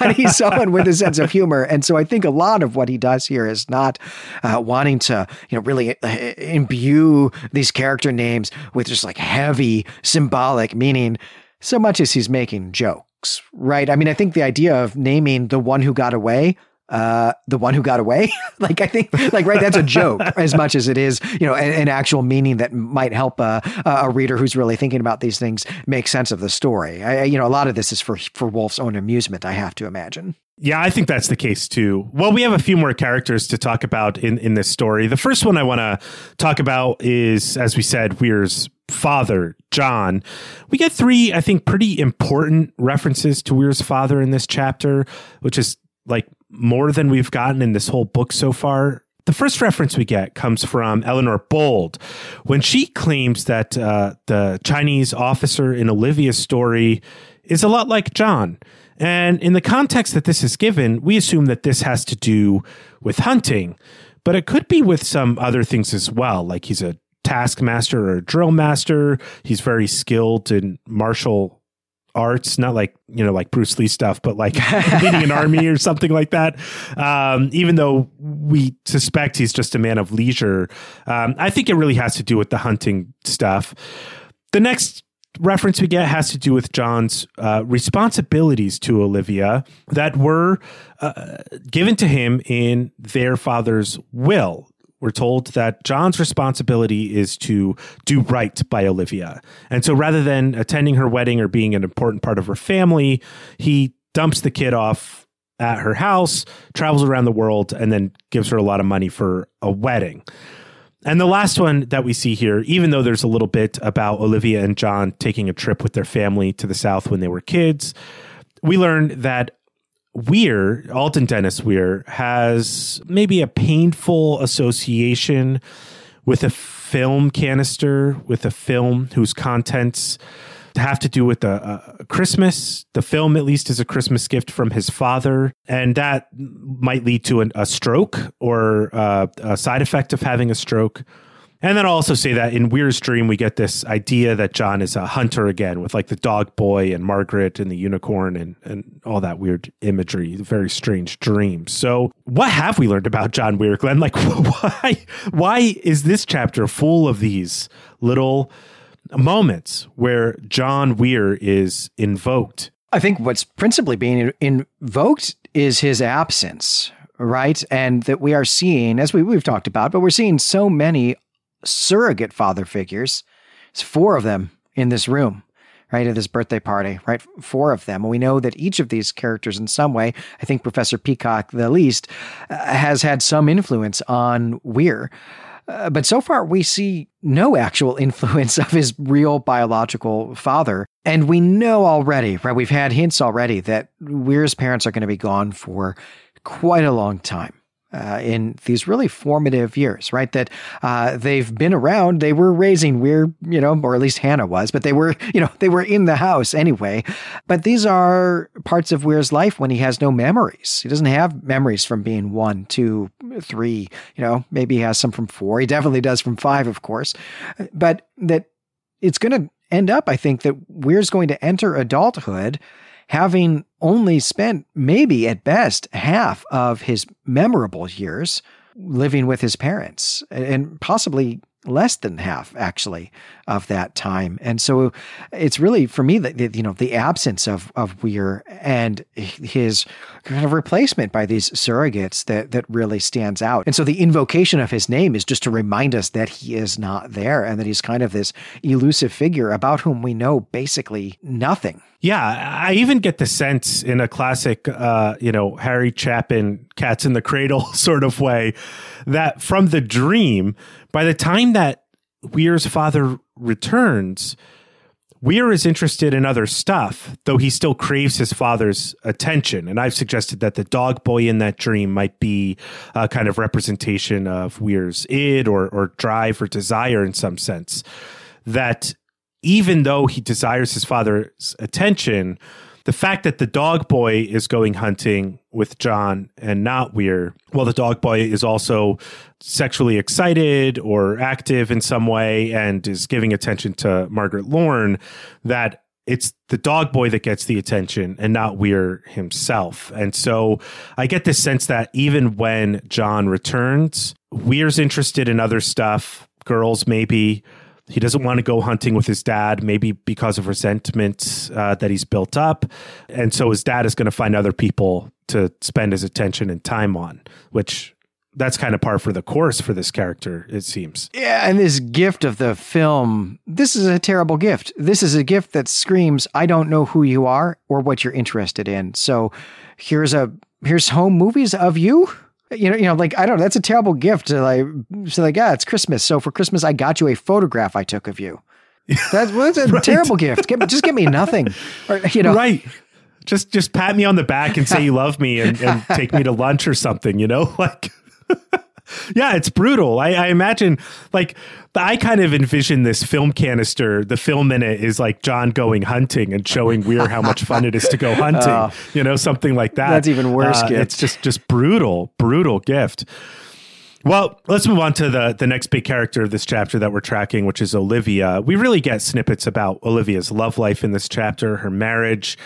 but he's someone with a sense of humor. And so I think a lot of what he does here is not uh, wanting to, you know, really uh, imbue these character names with just like heavy symbolic meaning so much as he's making jokes, right? I mean, I think the idea of naming the one who got away uh, the one who got away. like I think, like right, that's a joke as much as it is, you know, an, an actual meaning that might help a, a, reader who's really thinking about these things make sense of the story. I, you know, a lot of this is for for Wolfe's own amusement. I have to imagine. Yeah, I think that's the case too. Well, we have a few more characters to talk about in in this story. The first one I want to talk about is, as we said, Weir's father, John. We get three, I think, pretty important references to Weir's father in this chapter, which is like more than we've gotten in this whole book so far. The first reference we get comes from Eleanor Bold when she claims that uh, the Chinese officer in Olivia's story is a lot like John. And in the context that this is given, we assume that this has to do with hunting, but it could be with some other things as well, like he's a taskmaster or a drill master. He's very skilled in martial arts, not like, you know, like Bruce Lee stuff, but like leading an army or something like that. Um, even though we suspect he's just a man of leisure, um, I think it really has to do with the hunting stuff. The next reference we get has to do with John's uh, responsibilities to Olivia that were uh, given to him in their father's will. We're told that John's responsibility is to do right by Olivia. And so rather than attending her wedding or being an important part of her family, he dumps the kid off at her house, travels around the world, and then gives her a lot of money for a wedding. And the last one that we see here, even though there's a little bit about Olivia and John taking a trip with their family to the South when they were kids, we learn that Weir, Alden Dennis Weir, has maybe a painful association with a film canister, with a film whose contents have to do with a, Christmas. The film, at least, is a Christmas gift from his father, and that might lead to an, a stroke or uh, a side effect of having a stroke. And then I'll also say that in Weir's Dream, we get this idea that John is a hunter again with like the dog boy and Margaret and the unicorn and, and all that weird imagery, very strange dream. So, what have we learned about John Weir, Glenn? Like, why, why is this chapter full of these little moments where John Weir is invoked. I think what's principally being invoked is his absence, right? And that we are seeing, as we, we've talked about, but we're seeing so many surrogate father figures. It's four of them in this room, right? At this birthday party, right? Four of them. And we know that each of these characters, in some way, I think Professor Peacock, the least, uh, has had some influence on Weir. Uh, but so far, we see no actual influence of his real biological father. And we know already, right? We've had hints already that Weir's parents are going to be gone for quite a long time uh, in these really formative years, right? That uh, they've been around. They were raising Weir, you know, or at least Hannah was, but they were, you know, they were in the house anyway. But these are parts of Weir's life when he has no memories. He doesn't have memories from being one, two, three. You know, maybe he has some from four. He definitely does from five, of course. But that it's going to end up, I think, that Weir's going to enter adulthood having only spent maybe at best half of his memorable years living with his parents and possibly less than half actually of that time. And so it's really for me that you know the absence of of weir and his kind of replacement by these surrogates that that really stands out. And so the invocation of his name is just to remind us that he is not there and that he's kind of this elusive figure about whom we know basically nothing yeah, I even get the sense in a classic, uh, you know, Harry Chapin, Cats in the Cradle sort of way, that from the dream, by the time that Weir's father returns, Weir is interested in other stuff, though he still craves his father's attention. And I've suggested that the dog boy in that dream might be a kind of representation of Weir's id or, or drive or desire in some sense. That even though he desires his father's attention, the fact that the dog boy is going hunting with John and not Weir, while the dog boy is also sexually excited or active in some way and is giving attention to Margaret Lorn, that it's the dog boy that gets the attention and not Weir himself. And so I get this sense that even when John returns, Weir's interested in other stuff, girls maybe, he doesn't want to go hunting with his dad, maybe because of resentment uh, that he's built up. And so his dad is going to find other people to spend his attention and time on, which that's kind of par for the course for this character, it seems. Yeah, and this gift of the film, this is a terrible gift. This is a gift that screams, I don't know who you are or what you're interested in. So here's a here's home movies of you you know, you know, like I don't know, that's a terrible gift to like say like, yeah, it's Christmas. So for Christmas I got you a photograph I took of you. That's, well, that's a right. terrible gift. Get, just give me nothing. Or, you know. Right. Just just pat me on the back and say you love me and, and take me to lunch or something, you know? Like yeah, it's brutal. I, I, imagine, like, I kind of envision this film canister. The film in it is like John going hunting and showing Weir how much fun it is to go hunting. Oh, you know, something like that. That's even worse. Uh, it's just just brutal, brutal gift. Well, let's move on to the the next big character of this chapter that we're tracking, which is Olivia. We really get snippets about Olivia's love life in this chapter, her marriage,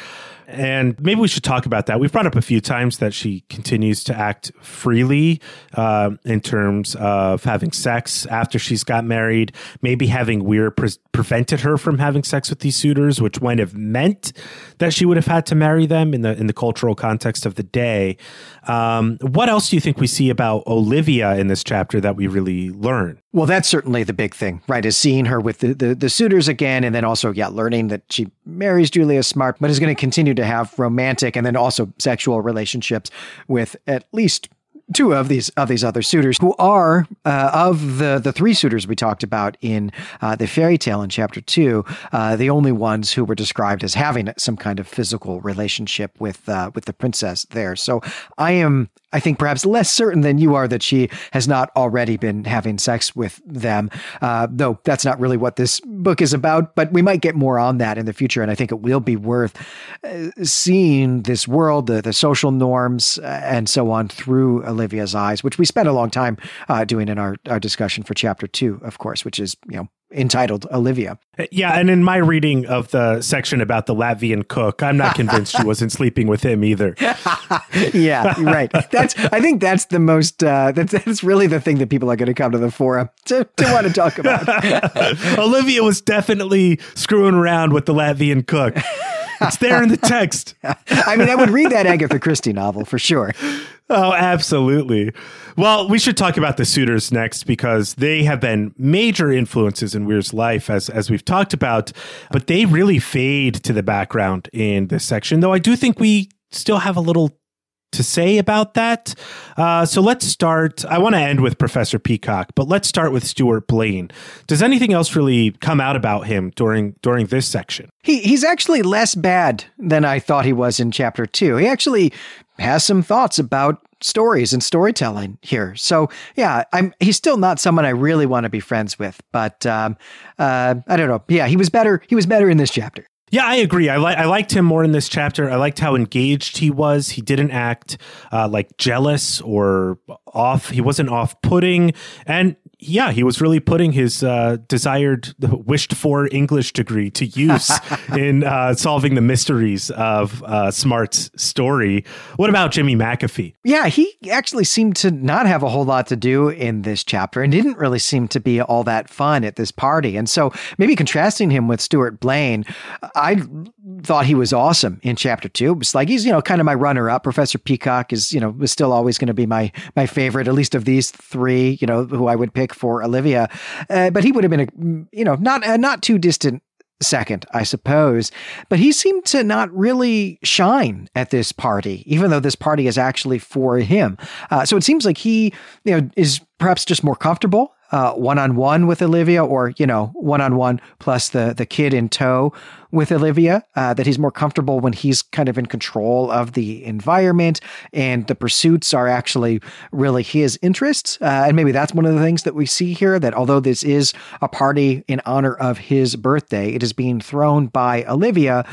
and maybe we should talk about that. We've brought up a few times that she continues to act freely uh, in terms of having sex after she's got married. Maybe having Weir pre- prevented her from having sex with these suitors, which might have meant that she would have had to marry them in the in the cultural context of the day. Um, what else do you think we see about Olivia in this chapter that we really learn? Well, that's certainly the big thing, right? Is seeing her with the, the, the suitors again, and then also, yeah, learning that she marries Julius Smart, but is going to continue to have romantic and then also sexual relationships with at least two of these of these other suitors who are uh, of the the three suitors we talked about in uh, the fairy tale in chapter two uh, the only ones who were described as having some kind of physical relationship with uh, with the princess there so I am I think perhaps less certain than you are that she has not already been having sex with them, uh, though that's not really what this book is about. But we might get more on that in the future, and I think it will be worth uh, seeing this world, the, the social norms, uh, and so on through Olivia's eyes, which we spent a long time uh, doing in our, our discussion for chapter two, of course, which is you know entitled Olivia. Yeah, and in my reading of the section about the Latvian cook, I'm not convinced she wasn't sleeping with him either. yeah, right. That's I think that's the most uh, that's that's really the thing that people are going to come to the forum to, to want to talk about. Olivia was definitely screwing around with the Latvian cook. It's there in the text. I mean, I would read that Agatha Christie novel for sure. Oh, absolutely. Well, we should talk about the suitors next because they have been major influences in Weir's life, as as we've talked about, but they really fade to the background in this section. Though I do think we still have a little to say about that. Uh, so let's start. I want to end with Professor Peacock, but let's start with Stuart Blaine. Does anything else really come out about him during during this section? He he's actually less bad than I thought he was in chapter two. He actually has some thoughts about stories and storytelling here. So yeah, I'm he's still not someone I really want to be friends with, but um, uh, I don't know. Yeah, he was better. He was better in this chapter. Yeah, I agree. I, li- I liked him more in this chapter. I liked how engaged he was. He didn't act uh, like jealous or off. He wasn't off putting. And yeah, he was really putting his uh, desired, wished for English degree to use in uh, solving the mysteries of uh, Smart's story. What about Jimmy McAfee? Yeah, he actually seemed to not have a whole lot to do in this chapter and didn't really seem to be all that fun at this party. And so maybe contrasting him with Stuart Blaine, I thought he was awesome in chapter two. It was like he's, you know, kind of my runner up. Professor Peacock is, you know, was still always going to be my my favorite, at least of these three, you know, who I would pick for Olivia. Uh, but he would have been a, you know, not a not too distant second, I suppose. But he seemed to not really shine at this party, even though this party is actually for him. Uh, so it seems like he, you know, is perhaps just more comfortable one on one with Olivia, or you know, one on one plus the the kid in tow with Olivia. Uh, that he's more comfortable when he's kind of in control of the environment, and the pursuits are actually really his interests. Uh, and maybe that's one of the things that we see here. That although this is a party in honor of his birthday, it is being thrown by Olivia,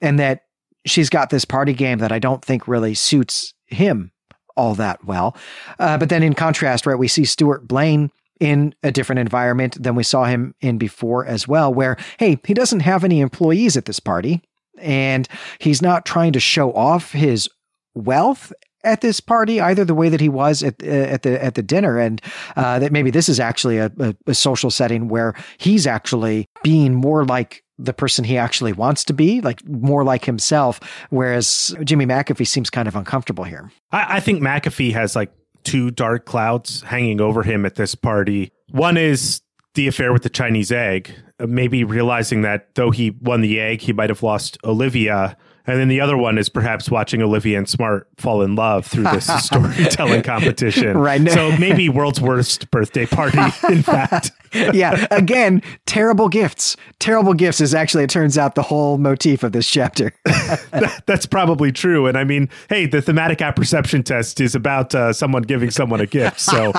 and that she's got this party game that I don't think really suits him all that well. Uh, but then in contrast, right, we see Stuart Blaine in a different environment than we saw him in before as well, where, hey, he doesn't have any employees at this party and he's not trying to show off his wealth at this party either the way that he was at, uh, at the at the dinner and uh, that maybe this is actually a, a, a social setting where he's actually being more like the person he actually wants to be, like more like himself. Whereas Jimmy McAfee seems kind of uncomfortable here. I, I think McAfee has like two dark clouds hanging over him at this party. One is the affair with the Chinese egg, uh, maybe realizing that though he won the egg, he might have lost Olivia. And then the other one is perhaps watching Olivia and Smart fall in love through this storytelling competition. Right. So maybe world's worst birthday party, in fact. yeah. Again, terrible gifts. Terrible gifts is actually, it turns out, the whole motif of this chapter. that, that's probably true. And I mean, hey, the thematic apperception test is about uh, someone giving someone a gift. So,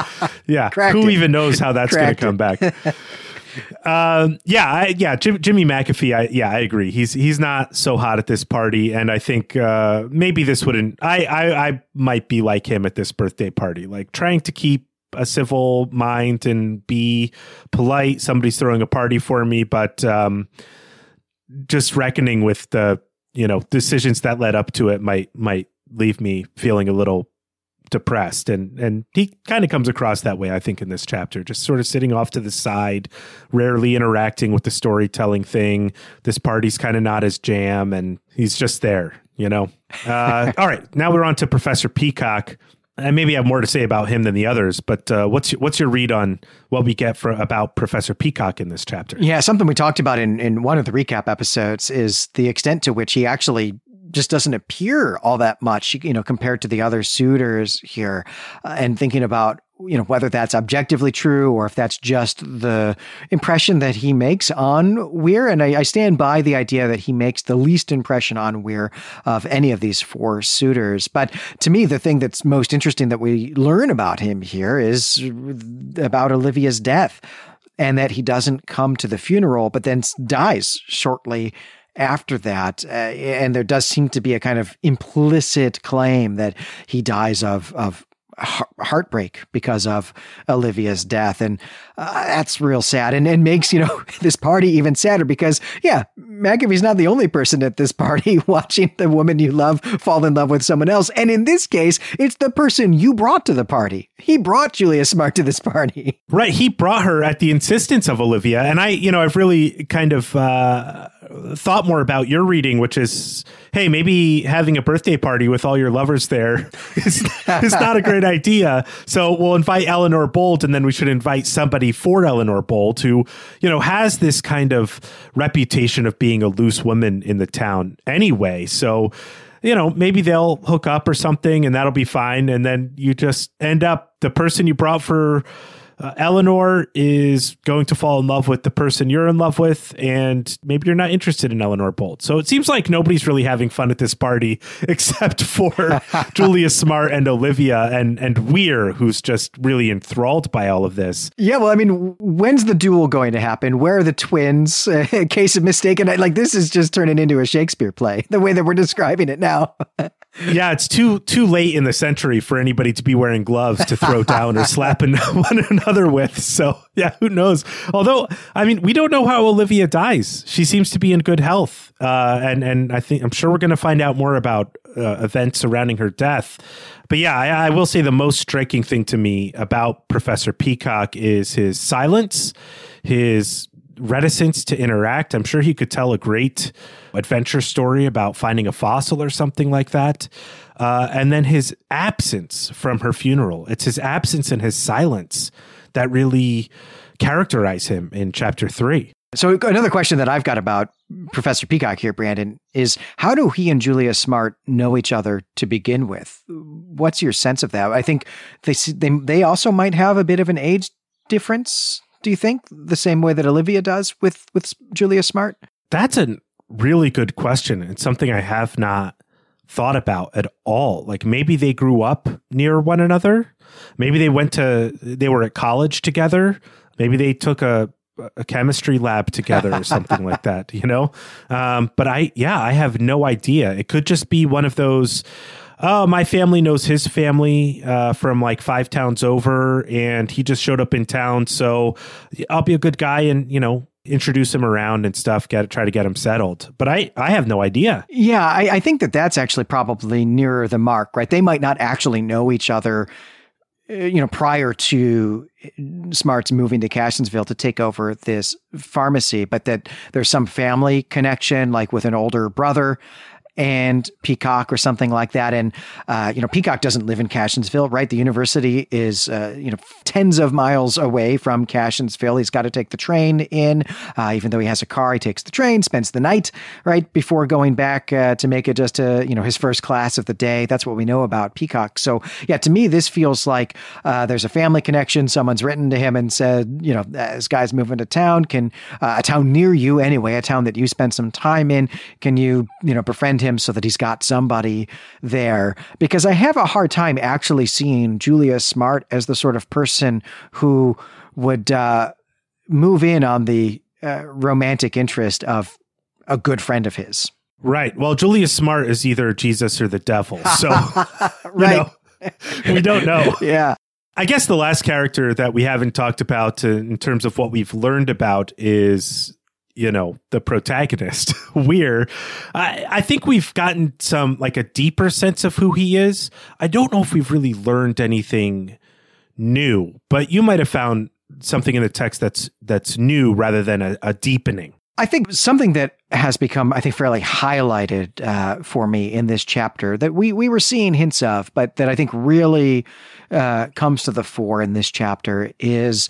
yeah, Cracked who it. even knows how that's going to come back? Um, yeah, I, yeah, Jim, Jimmy McAfee. I, yeah, I agree. He's he's not so hot at this party, and I think uh, maybe this wouldn't. I, I I might be like him at this birthday party, like trying to keep a civil mind and be polite. Somebody's throwing a party for me, but um, just reckoning with the you know decisions that led up to it might might leave me feeling a little depressed. And and he kind of comes across that way i think in this chapter just sort of sitting off to the side rarely interacting with the storytelling thing. This party's kind of not his jam and he's just there you know? Uh, all right now we're on to professor peacock. And maybe I have more to say about him than the others, but uh, what's what's your read on what we get for about Professor Peacock in this chapter? Yeah, something we talked about in in one of the recap episodes is the extent to which he actually just doesn't appear all that much, you know, compared to the other suitors here. Uh, and thinking about, you know, whether that's objectively true or if that's just the impression that he makes on Weir. And I, I stand by the idea that he makes the least impression on Weir of any of these four suitors. But to me, the thing that's most interesting that we learn about him here is about Olivia's death and that he doesn't come to the funeral, but then dies shortly after that. Uh, and there does seem to be a kind of implicit claim that he dies of, of heartbreak because of Olivia's death. And uh, that's real sad and, and makes, you know, this party even sadder because, yeah, McAfee's not the only person at this party watching the woman you love fall in love with someone else. And in this case, it's the person you brought to the party. He brought Julius Smart to this party. Right. He brought her at the insistence of Olivia. And I, you know, I've really kind of uh, thought more about your reading, which is, hey, maybe having a birthday party with all your lovers there is, is not a great idea. So we'll invite Eleanor Bolt and then we should invite somebody for Eleanor Bolt who, you know, has this kind of reputation of being a loose woman in the town anyway. So, you know, maybe they'll hook up or something and that'll be fine. And then you just end up the person you brought for uh, Eleanor is going to fall in love with the person you're in love with, and maybe you're not interested in Eleanor Bolt. So it seems like nobody's really having fun at this party except for Julius Smart and Olivia and and Weir, who's just really enthralled by all of this. Yeah, well, I mean, when's the duel going to happen? Where are the twins? case of mistaken, like this is just turning into a Shakespeare play. The way that we're describing it now. Yeah, it's too too late in the century for anybody to be wearing gloves to throw down or slapping one another with. So yeah, who knows? Although I mean, we don't know how Olivia dies. She seems to be in good health, uh, and and I think I'm sure we're going to find out more about uh, events surrounding her death. But yeah, I, I will say the most striking thing to me about Professor Peacock is his silence, his reticence to interact. I'm sure he could tell a great adventure story about finding a fossil or something like that. Uh, and then his absence from her funeral. It's his absence and his silence that really characterize him in chapter three. So another question that I've got about Professor Peacock here, Brandon, is how do he and Julius Smart know each other to begin with? What's your sense of that? I think they they they also might have a bit of an age difference do you think the same way that Olivia does with with Julius Smart? That's a really good question. It's something I have not thought about at all. Like maybe they grew up near one another. Maybe they went to they were at college together. Maybe they took a a chemistry lab together or something like that, you know? Um, but I, yeah, I have no idea. It could just be one of those oh, my family knows his family uh, from like five towns over, and he just showed up in town. So I'll be a good guy and, you know, introduce him around and stuff, get try to get him settled. But I, I have no idea. Yeah, I, I think that that's actually probably nearer the mark, right? They might not actually know each other uh, you know, prior to Smart's moving to Cassionsville to take over this pharmacy, but that there's some family connection, like with an older brother and Peacock or something like that. And, uh, you know, Peacock doesn't live in Cassionsville, right? The university is, uh, you know, tens of miles away from Cassionsville. He's got to take the train in. Uh, even though he has a car, he takes the train, spends the night, right, before going back uh, to make it just to you know, his first class of the day. That's what we know about Peacock. So, yeah, to me, this feels like uh, there's a family connection. Someone's written to him and said, you know, this guy's moving to town. Can uh, a town near you anyway, a town that you spend some time in, can you, you know, befriend him so that he's got somebody there. Because I have a hard time actually seeing Julius Smart as the sort of person who would uh, move in on the uh, romantic interest of a good friend of his. Right. Well, Julius Smart is either Jesus or the devil. So, right. Know, we don't know. yeah. I guess the last character that we haven't talked about in terms of what we've learned about is you know the protagonist. Weir I, I think we've gotten some like a deeper sense of who he is. I don't know if we've really learned anything new but you might have found something in the text that's that's new rather than a, a deepening. I think something that has become, I think, fairly highlighted uh, for me in this chapter that we we were seeing hints of, but that I think really uh, comes to the fore in this chapter is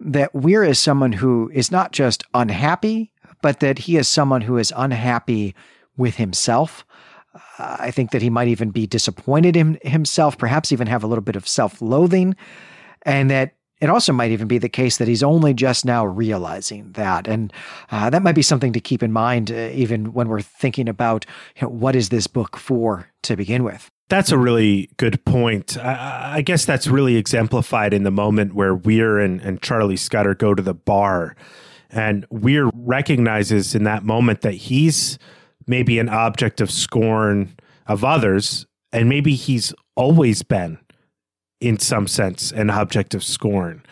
that Weir is someone who is not just unhappy, but that he is someone who is unhappy with himself. Uh, I think that he might even be disappointed in himself, perhaps even have a little bit of self loathing, and that it also might even be the case that he's only just now realizing that. And uh, that might be something to keep in mind, uh, even when we're thinking about you know, what is this book for to begin with. That's a really good point. I, I, guess that's really exemplified in the moment where Weir and, and Charlie Scudder go to the bar. And Weir recognizes in that moment that he's maybe an object of scorn of others, and maybe he's always been in some sense, an object of scorn.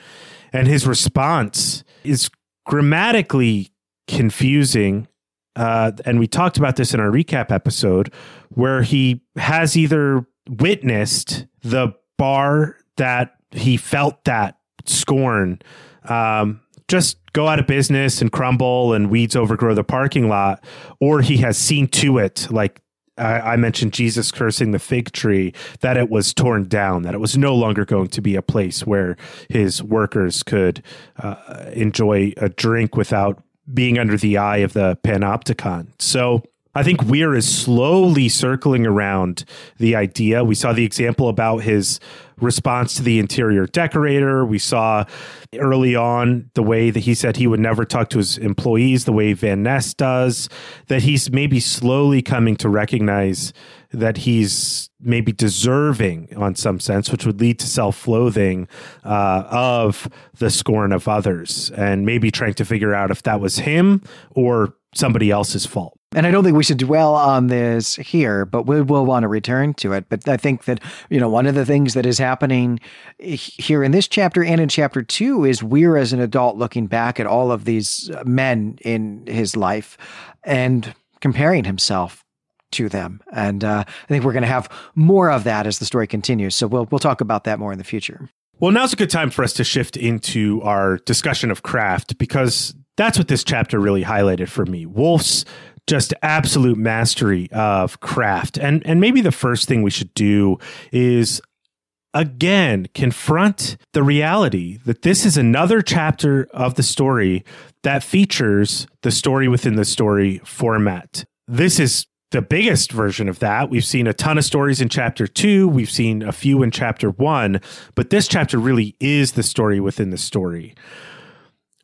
And his response is grammatically confusing. Uh, and we talked about this in our recap episode, where he has either witnessed the bar that he felt that scorn um, just go out of business and crumble and weeds overgrow the parking lot, or he has seen to it, like I, I mentioned Jesus cursing the fig tree, that it was torn down, that it was no longer going to be a place where his workers could uh, enjoy a drink without being under the eye of the panopticon. So I think Weir is slowly circling around the idea. We saw the example about his response to the interior decorator. We saw early on the way that he said he would never talk to his employees the way Van Ness does, that he's maybe slowly coming to recognize that he's maybe deserving on some sense, which would lead to self loathing uh, of the scorn of others, and maybe trying to figure out if that was him or somebody else's fault. And I don't think we should dwell on this here, but we will want to return to it. But I think that, you know, one of the things that is happening here in this chapter and in chapter two is we're as an adult looking back at all of these men in his life and comparing himself to them. And uh, I think we're going to have more of that as the story continues. So we'll, we'll talk about that more in the future. Well, now's a good time for us to shift into our discussion of craft because that's what this chapter really highlighted for me. Wolfe's just absolute mastery of craft. And and maybe the first thing we should do is again confront the reality that this is another chapter of the story that features the story within the story format. This is the biggest version of that. We've seen a ton of stories in chapter two, we've seen a few in chapter one, but this chapter really is the story within the story.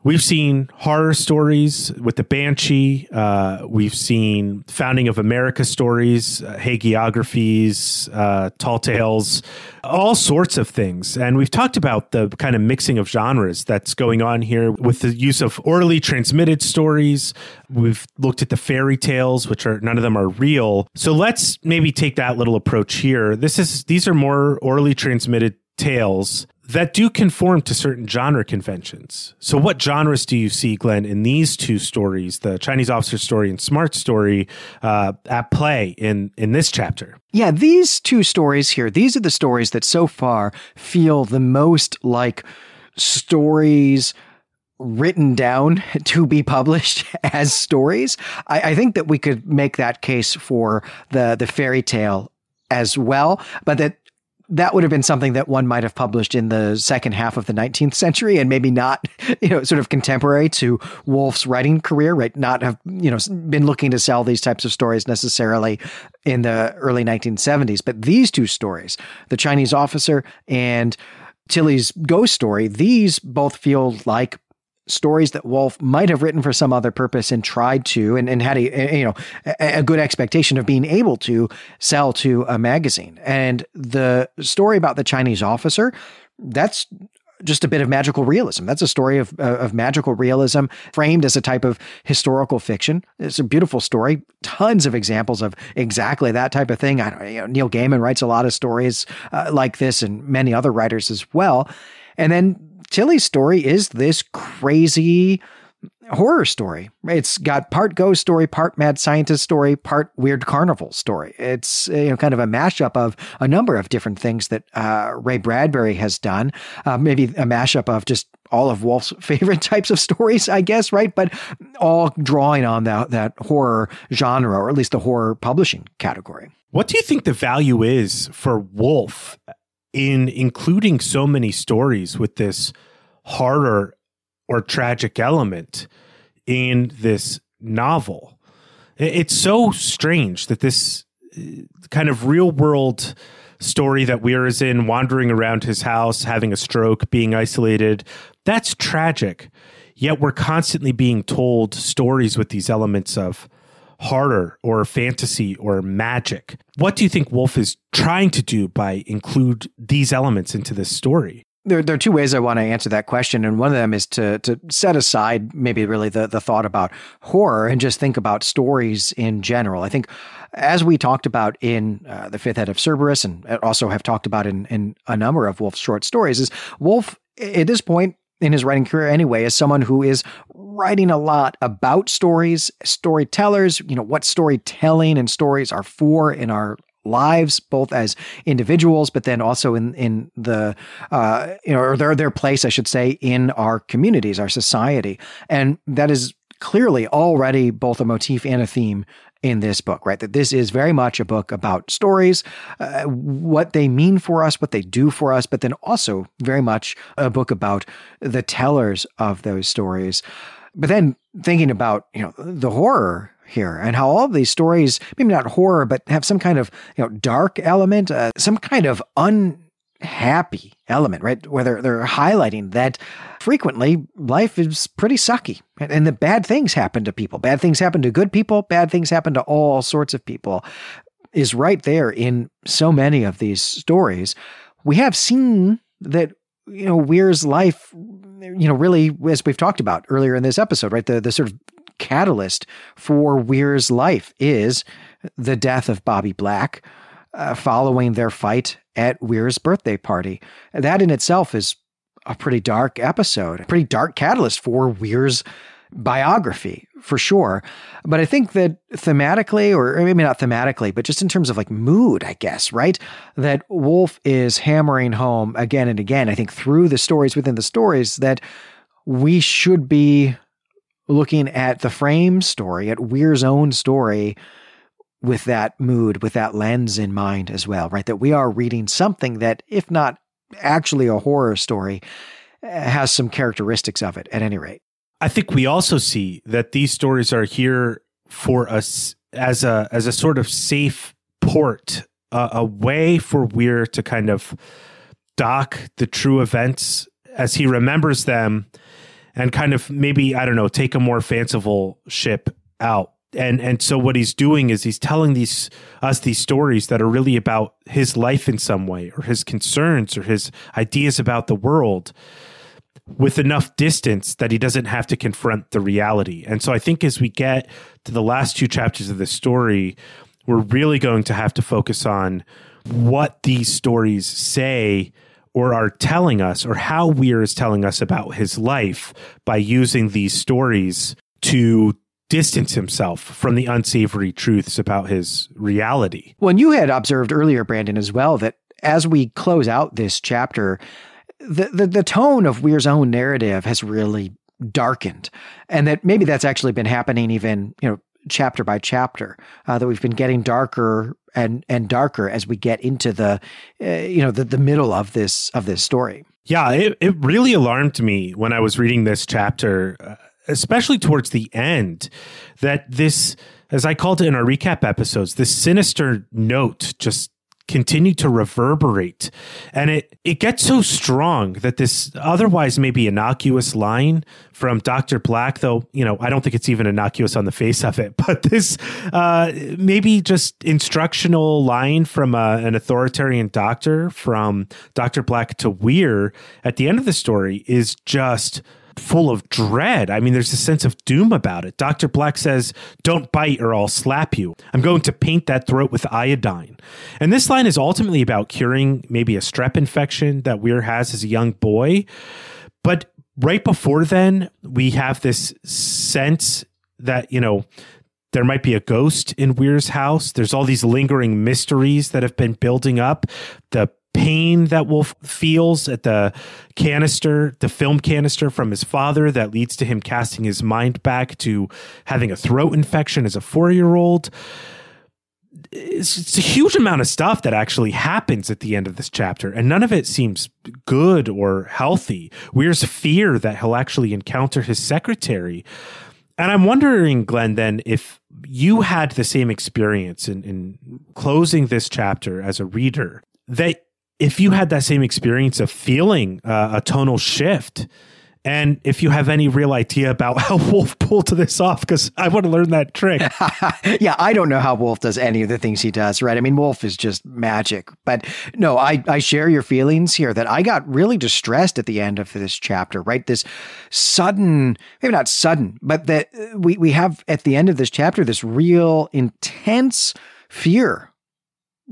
We've seen horror stories with the Banshee. Uh, we've seen founding of America stories, uh, hagiographies, uh, tall tales, all sorts of things. And we've talked about the kind of mixing of genres that's going on here with the use of orally transmitted stories. We've looked at the fairy tales, which are none of them are real. So let's maybe take that little approach here. This is these are more orally transmitted tales that do conform to certain genre conventions. So, what genres do you see, Glenn, in these two stories, the Chinese officer story and Smart story, uh, at play in in this chapter? Yeah, these two stories here, these are the stories that so far feel the most like stories written down to be published as stories. I, I think that we could make that case for the the fairy tale as well, but that that would have been something that one might have published in the second half of the 19th century and maybe not, you know, sort of contemporary to Wolfe's writing career, right? Not have, you know, been looking to sell these types of stories necessarily in the early 1970s. But these two stories, The Chinese Officer and Tilly's ghost story, these both feel like stories that Wolfe might have written for some other purpose and tried to and, and had a, you know a, a, good expectation of being able to sell to a magazine. And the story about the Chinese officer, that's just a bit of magical realism. That's a story of, uh, of magical realism framed as a type of historical fiction. It's a beautiful story. Tons of examples of exactly that type of thing. I don't, you know, Neil Gaiman writes a lot of stories uh, like this, and many other writers as well. And then Tilly's story is this crazy horror story. It's got part ghost story, part mad scientist story, part weird carnival story. It's you know kind of a mashup of a number of different things that uh, Ray Bradbury has done. Uh, maybe a mashup of just all of Wolfe's favorite types of stories, I guess, right? But all drawing on that that horror genre, or at least the horror publishing category. What do you think the value is for Wolfe in including so many stories with this horror or tragic element in this novel. It's so strange that this uh, kind of real world story that Weir is in, wandering around his house, having a stroke, being isolated, that's tragic. Yet we're constantly being told stories with these elements of horror or fantasy or magic. What do you think Wolfe is trying to do by include these elements into this story? there, there are two ways I want to answer that question, and one of them is to to set aside maybe really the the thought about horror and just think about stories in general. I think, as we talked about in uh, the Fifth Head of Cerberus, and also have talked about in in a number of Wolfe's short stories, is Wolfe at this point in his writing career anyway as someone who is writing a lot about stories storytellers you know what storytelling and stories are for in our lives, both as individuals, but then also in in the uh, you know or their their place, I should say, in our communities, our society, and that is clearly already both a motif and a theme in this book, right? That this is very much a book about stories, uh, what they mean for us, what they do for us, but then also very much a book about the tellers of those stories. But then thinking about, you know, the horror here and how all of these stories, maybe not horror, but have some kind of, you know, dark element, uh, some kind of unhappy element, right? Where they're, they're highlighting that frequently life is pretty sucky and, and the bad things happen to people. Bad things happen to good people. Bad things happen to all sorts of people is right there in so many of these stories. We have seen that you know Weir's life you know really as we've talked about earlier in this episode right the the sort of catalyst for Weir's life is the death of Bobby Black uh, following their fight at Weir's birthday party. That in itself is a pretty dark episode, a pretty dark catalyst for Weir's biography for sure. But I think that thematically, or maybe not thematically, but just in terms of like mood, I guess, right? That Wolfe is hammering home again and again, I think through the stories within the stories, that we should be looking at the frame story, at Weir's own story with that mood, with that lens in mind as well, right? That we are reading something that, if not actually a horror story, has some characteristics of it at any rate. I think we also see that these stories are here for us as a as a sort of safe port, uh, a way for Weir to kind of dock the true events as he remembers them and kind of maybe I don't know take a more fanciful ship out. And and so what he's doing is he's telling these us these stories that are really about his life in some way or his concerns or his ideas about the world with enough distance that he doesn't have to confront the reality. And so I think as we get to the last two chapters of this story, we're really going to have to focus on what these stories say or are telling us, or how Weir is telling us about his life by using these stories to distance himself from the unsavory truths about his reality. Well, you had observed earlier, Brandon, as well, that as we close out this chapter, the, the, the tone of Weir's own narrative has really darkened, and that maybe that's actually been happening even you know chapter by chapter. Uh, that we've been getting darker and and darker as we get into the uh, you know the, the middle of this of this story. Yeah, it, it really alarmed me when I was reading this chapter, uh, especially towards the end, that this, as I called it in our recap episodes, this sinister note just continued to reverberate and it it gets so strong that this otherwise maybe innocuous line from Dr. Black though you know I don't think it's even innocuous on the face of it but this uh, maybe just instructional line from uh, an authoritarian doctor from Dr. Black to Weir at the end of the story is just full of dread. I mean, there's a sense of doom about it. Dr. Black says, Don't bite or I'll slap you. I'm going to paint that throat with iodine. And this line is ultimately about curing maybe a strep infection that Weir has as a young boy. But right before then, we have this sense that, you know, there might be a ghost in Weir's house. There's all these lingering mysteries that have been building up. The pain that Wolfe feels at the canister, the film canister from his father that leads to him casting his mind back to having a throat infection as a four year old. It's, it's, a huge amount of stuff that actually happens at the end of this chapter, and none of it seems good or healthy. Weir's fear that he'll actually encounter his secretary. And I'm wondering, Glenn, then, if you had the same experience in, in closing this chapter as a reader, that if you had that same experience of feeling uh, a tonal shift, and if you have any real idea about how Wolfe pulled this off, because I want to learn that trick. yeah, I don't know how Wolfe does any of the things he does, right? I mean, Wolfe is just magic. But no, I, I share your feelings here that I got really distressed at the end of this chapter, right? This sudden, maybe not sudden, but that we, we have at the end of this chapter this real intense fear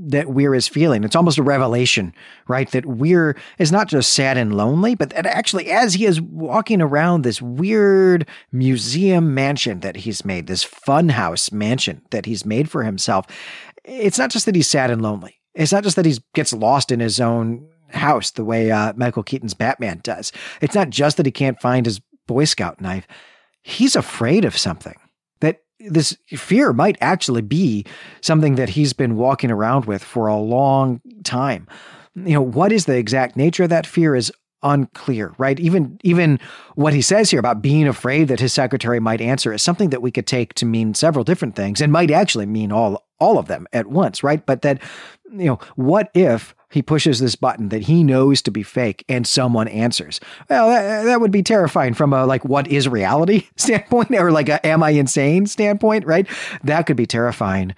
that Weir is feeling. It's almost a revelation, right? That Weir is not just sad and lonely, but that actually, as he is walking around this weird museum mansion that he's made, this funhouse mansion that he's made for himself, it's not just that he's sad and lonely. It's not just that he gets lost in his own house the way uh, Michael Keaton's Batman does. It's not just that he can't find his Boy Scout knife. He's afraid of something this fear might actually be something that he's been walking around with for a long time. You know, what is the exact nature of that fear is unclear, right? Even even what he says here about being afraid that his secretary might answer is something that we could take to mean several different things and might actually mean all all of them at once, right? But that you know, what if he pushes this button that he knows to be fake and someone answers. Well, that, that would be terrifying from a like what is reality standpoint or like a am I insane standpoint, right? That could be terrifying.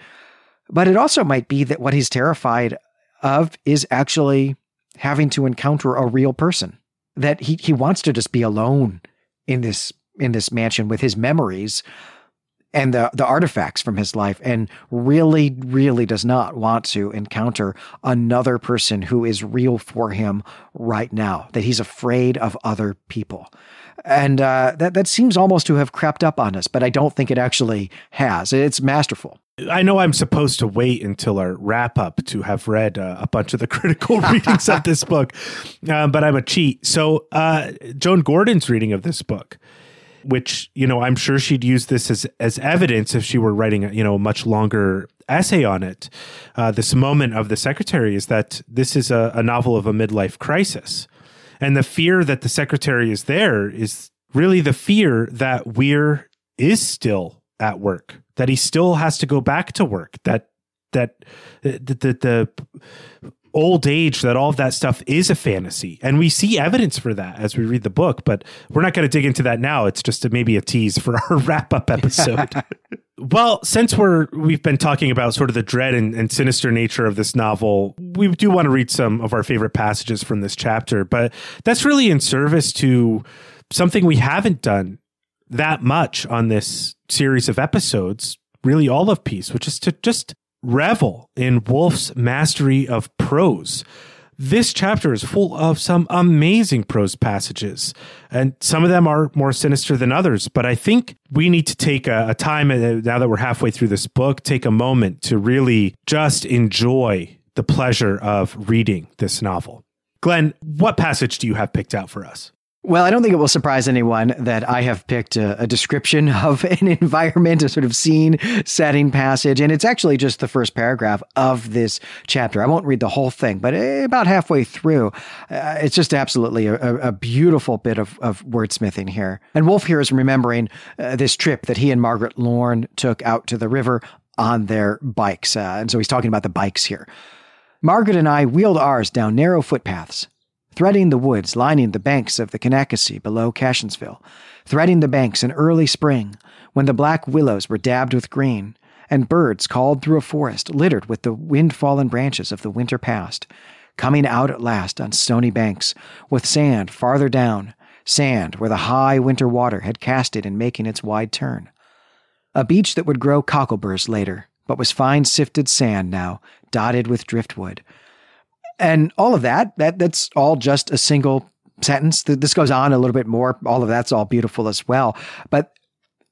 But it also might be that what he's terrified of is actually having to encounter a real person. That he he wants to just be alone in this in this mansion with his memories and the, the artifacts from his life and really, really does not want to encounter another person who is real for him right now, that he's afraid of other people. And uh, that, that seems almost to have crept up on us, but I don't think it actually has. It's masterful. I know I'm supposed to wait until our wrap up to have read uh, a bunch of the critical readings of this book, uh, but I'm a cheat. So, uh, Joan Gordon's reading of this book which you know I'm sure she'd use this as as evidence if she were writing a, you know a much longer essay on it. Uh, this moment of the secretary is that this is a, a novel of a midlife crisis, and the fear that the secretary is there is really the fear that Weir is still at work, that he still has to go back to work, that that the, the, the old age that all of that stuff is a fantasy. And we see evidence for that as we read the book but we're not going to dig into that now. It's just a, maybe a tease for our wrap up episode. Well since we're we've been talking about sort of the dread and, and sinister nature of this novel we do want to read some of our favorite passages from this chapter but that's really in service to something we haven't done that much on this series of episodes really all of peace which is to just revel in Wolfe's mastery of prose. This chapter is full of some amazing prose passages, and some of them are more sinister than others. But I think we need to take a, a time, uh, now that we're halfway through this book, take a moment to really just enjoy the pleasure of reading this novel. Glenn, what passage do you have picked out for us? Well, I don't think it will surprise anyone that I have picked a, a, description of an environment, a sort of scene setting passage. And it's actually just the first paragraph of this chapter. I won't read the whole thing, but about halfway through, uh, it's just absolutely a, a, beautiful bit of, of wordsmithing here. And Wolfe here is remembering uh, this trip that he and Margaret Lorn took out to the river on their bikes. Uh, and so he's talking about the bikes here. Margaret and I wheeled ours down narrow footpaths, threading the woods lining the banks of the Kanackasee below Cassionsville, threading the banks in early spring when the black willows were dabbed with green, and birds called through a forest littered with the wind fallen branches of the winter past, coming out at last on stony banks, with sand farther down, sand where the high winter water had cast it in making its wide turn. A beach that would grow cockleburs later, but was fine sifted sand now, dotted with driftwood. And all of that, that that's all just a single sentence. This goes on a little bit more. All of that's all beautiful as well. But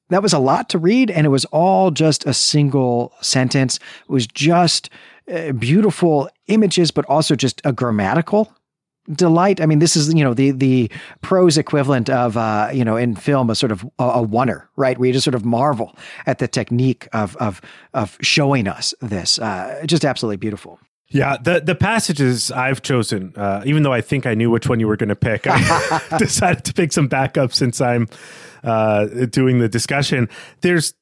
that was a lot to read, and it was all just a single sentence. It was just uh, beautiful images, but also just a grammatical delight. I mean, this is you know the the prose equivalent of uh, you know in film a sort of a, a wonder, right? Where you just sort of marvel at the technique of of of showing us this. Uh, just absolutely beautiful. Yeah, the the passages I've chosen, uh, even though I think I knew which one you were going to pick, I decided to pick some backup since I'm uh, doing the discussion. There's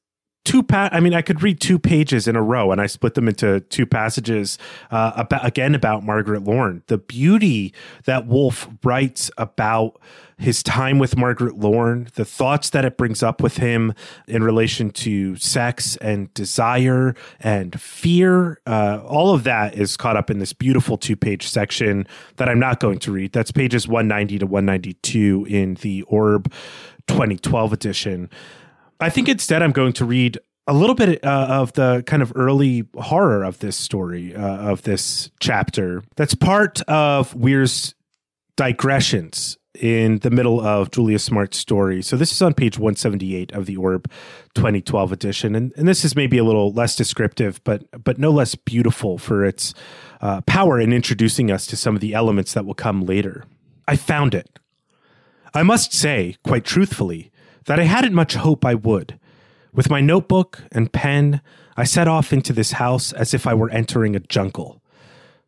two pa- I mean, I could read two pages in a row, and I split them into two passages. Uh, about again about Margaret Lorn, the beauty that Wolfe writes about his time with Margaret Lorn, the thoughts that it brings up with him in relation to sex and desire and fear. Uh, all of that is caught up in this beautiful two page section that I'm not going to read. That's pages 190 to 192 in the Orb 2012 edition. I think instead I'm going to read a little bit uh, of the kind of early horror of this story, uh, of this chapter. That's part of Weir's digressions in the middle of Julia Smart's story. So this is on page 178 of the Orb 2012 edition. And, and this is maybe a little less descriptive, but, but no less beautiful for its uh, power in introducing us to some of the elements that will come later. I found it. I must say, quite truthfully, that I hadn't much hope I would. With my notebook and pen, I set off into this house as if I were entering a jungle.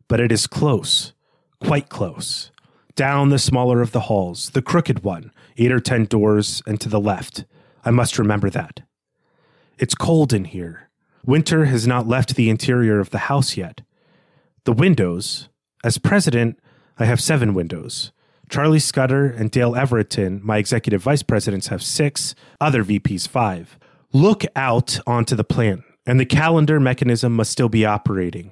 But it is close, quite close. Down the smaller of the halls, the crooked one, eight or ten doors, and to the left. I must remember that. It's cold in here. Winter has not left the interior of the house yet. The windows, as president, I have seven windows. Charlie Scudder and Dale Everetton, my executive vice presidents, have six, other VPs five. Look out onto the plant, and the calendar mechanism must still be operating.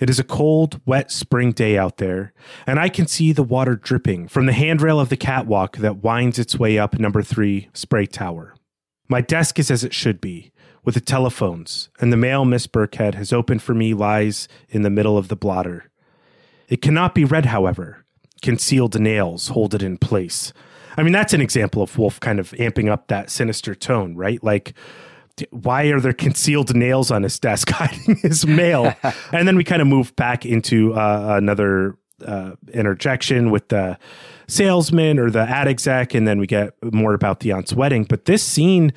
It is a cold, wet spring day out there, and I can see the water dripping from the handrail of the catwalk that winds its way up number three Spray Tower. My desk is as it should be, with the telephones, and the mail Miss Birkhead has opened for me lies in the middle of the blotter. It cannot be read, however, concealed nails hold it in place. I mean, that's an example of Wolfe kind of amping up that sinister tone, right? Like, why are there concealed nails on his desk hiding his mail? and then we kind of move back into uh, another uh, interjection with the salesman or the ad exec, and then we get more about the aunt's wedding. But this scene,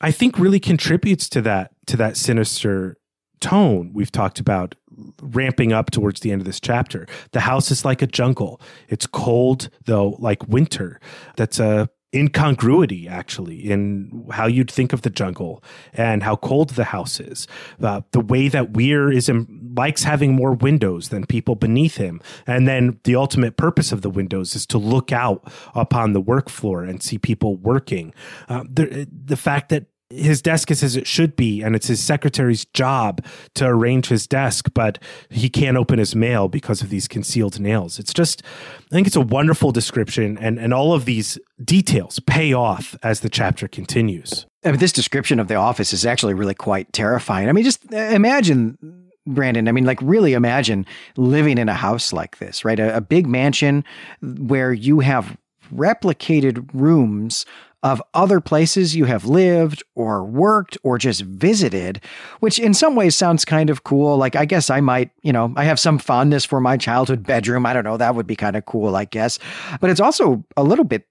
I think, really contributes to that to that sinister tone we've talked about ramping up towards the end of this chapter. The house is like a jungle. It's cold, though, like winter. That's a incongruity actually in how you'd think of the jungle and how cold the house is. Uh, the way that Weir is likes having more windows than people beneath him, and then the ultimate purpose of the windows is to look out upon the work floor and see people working. Uh, the the fact that his desk is as it should be, and it's his secretary's job to arrange his desk, but he can't open his mail because of these concealed nails. It's just, I think it's a wonderful description, and, and all of these details pay off as the chapter continues. I mean, this description of the office is actually really quite terrifying. I mean, just uh, imagine Brandon, I mean, like, really imagine living in a house like this, right? A, a, big mansion where you have replicated rooms of other places you have lived or worked or just visited, which in some ways sounds kind of cool. Like, I guess I might, you know, I have some fondness for my childhood bedroom. I don't know. That would be kind of cool, I guess. But it's also a little bit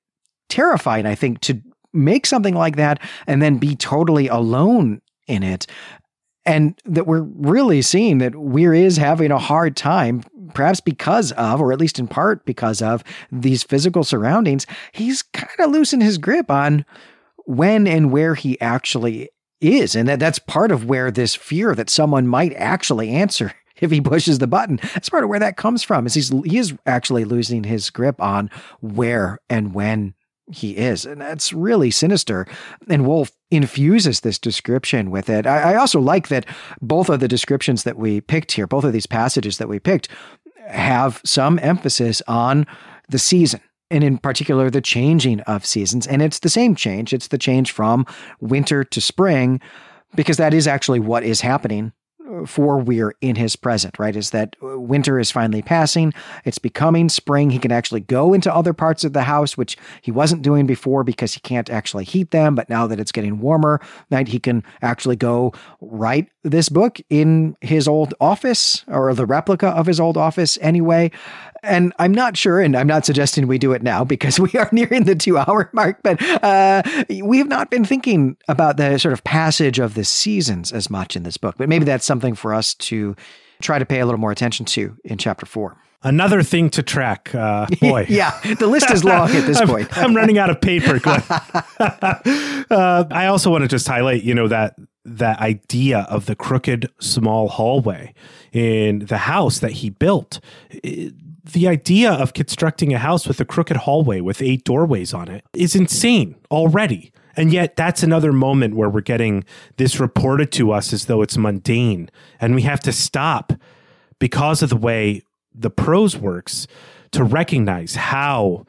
terrifying, I think, to make something like that and then be totally alone in it and that we're really seeing that Weir is having a hard time, perhaps because of, or at least in part because of, these physical surroundings. He's kind of loosened his grip on when and where he actually is. And that, that's part of where this fear that someone might actually answer if he pushes the button. That's part of where that comes from. Is he's he is actually losing his grip on where and when he is. And that's really sinister. And Wolfe infuses this description with it. I, I, also like that both of the descriptions that we picked here, both of these passages that we picked, have some emphasis on the season. And in particular, the changing of seasons. And it's the same change. It's the change from winter to spring, because that is actually what is happening for Weir in his present, right? Is that uh, winter is finally passing. It's becoming spring. He can actually go into other parts of the house, which he wasn't doing before because he can't actually heat them. But now that it's getting warmer, that he can actually go write this book in his old office or the replica of his old office anyway. And I'm not sure, and I'm not suggesting we do it now because we are nearing the two hour mark, but uh, we have not been thinking about the sort of passage of the seasons as much in this book. But maybe that's something for us to try to pay a little more attention to in chapter four. Another thing to track, uh, boy. yeah, the list is long at this I'm, point. I'm running out of paper. uh, I also want to just highlight, you know, that that idea of the crooked small hallway in the house that he built. It, the idea of constructing a house with a crooked hallway with eight doorways on it is insane already. And yet, that's another moment where we're getting this reported to us as though it's mundane. And we have to stop because of the way the prose works to recognize how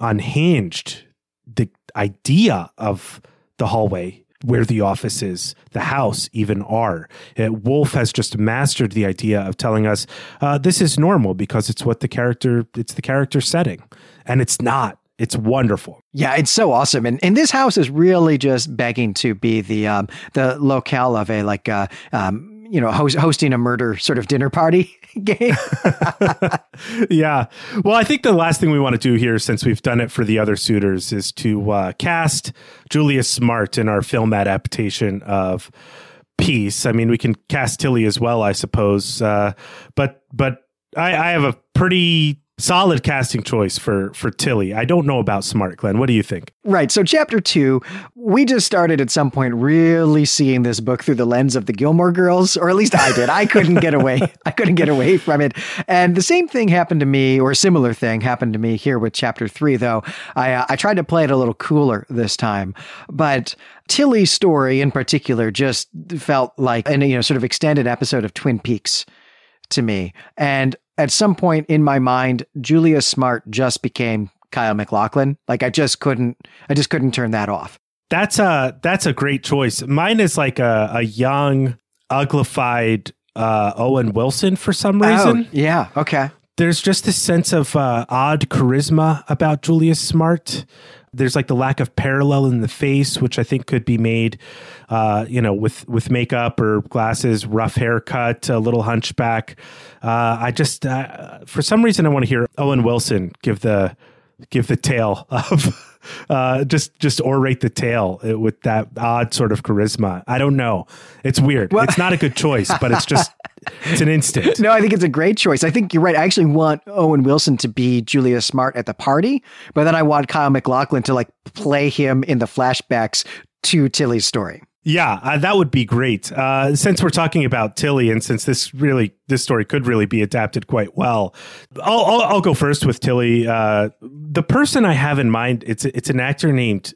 unhinged the idea of the hallway where the offices, the house even are. Uh, Wolfe has just mastered the idea of telling us uh, this is normal because it's what the character, it's the character setting, and it's not. It's wonderful. Yeah, it's so awesome, and and this house is really just begging to be the um, the locale of a like uh, um, you know, host, hosting a murder sort of dinner party game. yeah. Well, I think the last thing we want to do here, since we've done it for the other suitors, is to uh, cast Julius Smart in our film adaptation of Peace. I mean, we can cast Tilly as well, I suppose. Uh, but but I, I have a pretty solid casting choice for for Tilly. I don't know about Smart, Glenn. What do you think? Right. So chapter 2, we just started at some point really seeing this book through the lens of the Gilmore Girls, or at least I did. I couldn't get away. I couldn't get away from it. And the same thing happened to me or a similar thing happened to me here with chapter 3 though. I uh, I tried to play it a little cooler this time. But Tilly's story in particular just felt like an you know sort of extended episode of Twin Peaks to me. And at some point in my mind, Julius Smart just became Kyle MacLachlan. Like I just couldn't, I just couldn't turn that off. That's a that's a great choice. Mine is like a, a young, uglified uh, Owen Wilson for some oh, reason. Oh, yeah. Okay. There's just this sense of uh, odd charisma about Julius Smart. There's like the lack of parallel in the face, which I think could be made, uh, you know, with with makeup or glasses, rough haircut, a little hunchback. Uh, I just, uh, for some reason, I want to hear Owen Wilson give the give the tale of. Uh, just just orate the tale uh, with that odd sort of charisma. I don't know. It's weird. Well, it's not a good choice, but it's just it's an instinct. No, I think it's a great choice. I think you're right. I actually want Owen Wilson to be Julius Smart at the party, but then I want Kyle MacLachlan to like play him in the flashbacks to Tilly's story. Yeah, uh, that would be great. Uh, since we're talking about Tilly, and since this really this story could really be adapted quite well, I'll I'll, I'll go first with Tilly. Uh, the person I have in mind it's it's an actor named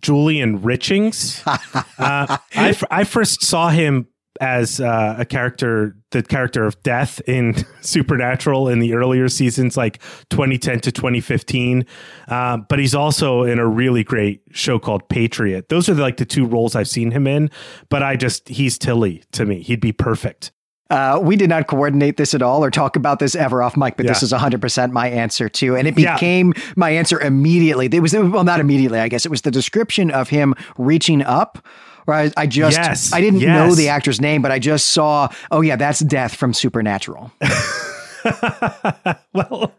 Julian Richings. Uh, I, I first saw him as uh, a character, the character of Death in Supernatural in the earlier seasons, like 2010 to 2015. Uh, but he's also in a really great show called Patriot. Those are like the two roles I've seen him in. But I just, he's Tilly to me. He'd be perfect. Uh, we did not coordinate this at all or talk about this ever off mic, but yeah. this is 100% my answer too. And it became yeah. my answer immediately. It was, well, not immediately, I guess. It was the description of him reaching up where I, I just yes, I didn't yes. know the actor's name, but I just saw, oh yeah, that's Death from Supernatural. well,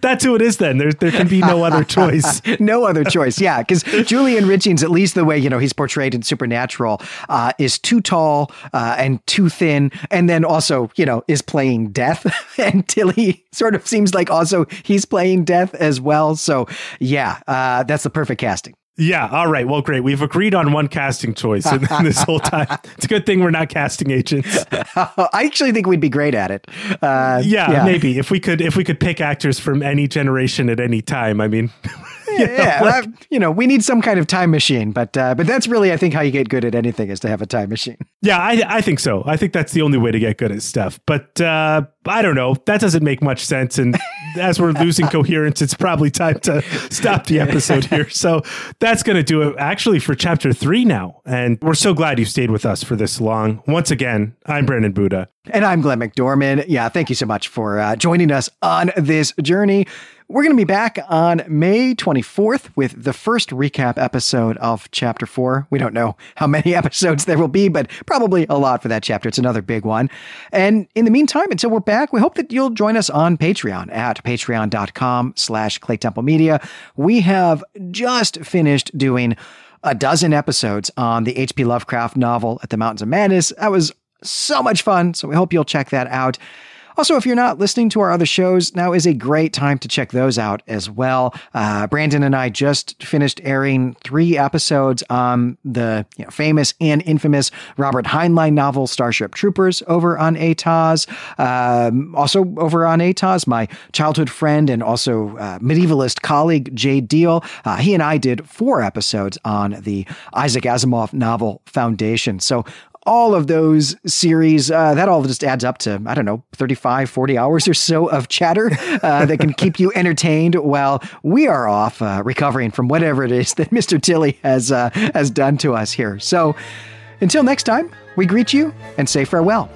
that's who it is then. There, there can be no other choice. no other choice. Yeah. Because Julian Richings, at least the way, you know, he's portrayed in Supernatural, uh, is too tall uh, and too thin. And then also, you know, is playing death. and Tilly sort of seems like also he's playing death as well. So, yeah, uh, that's the perfect casting. Yeah. All right. Well, great. We've agreed on one casting choice in, in this whole time. It's a good thing we're not casting agents. I actually think we'd be great at it. Uh, yeah, yeah, maybe if we could if we could pick actors from any generation at any time. I mean, know, yeah, like, you know, we need some kind of time machine, but uh, but that's really, I think, how you get good at anything is to have a time machine. Yeah, I I think so. I think that's the only way to get good at stuff. But uh, I don't know. That doesn't make much sense. And as we're losing coherence, it's probably time to stop the episode here. So that's going to do it actually for chapter three now. And we're so glad you stayed with us for this long. Once again, I'm Brandon Buddha. And I'm Glenn McDorman. Yeah, thank you so much for uh, joining us on this journey. We're going to be back on May 24th with the first recap episode of Chapter 4. We don't know how many episodes there will be, but probably a lot for that chapter. It's another big one. And in the meantime, until we're back, we hope that you'll join us on Patreon at patreon.com slash Claytemple Media. We have just finished doing a dozen episodes on the H.P. Lovecraft novel At the Mountains of Madness. That was so much fun, so we hope you'll check that out. Also, if you're not listening to our other shows, now is a great time to check those out as well. Uh, Brandon and I just finished airing three episodes on the you know, famous and infamous Robert Heinlein novel Starship Troopers over on ATOS. Um, also over on ATOS, my childhood friend and also uh, medievalist colleague Jay Deal, uh, he and I did four episodes on the Isaac Asimov novel Foundation. So all of those series, uh, that all just adds up to, I don't know, 35, 40 hours or so of chatter uh, that can keep you entertained while we are off uh, recovering from whatever it is that Mr. Tilly has, uh, has done to us here. So until next time, we greet you and say farewell.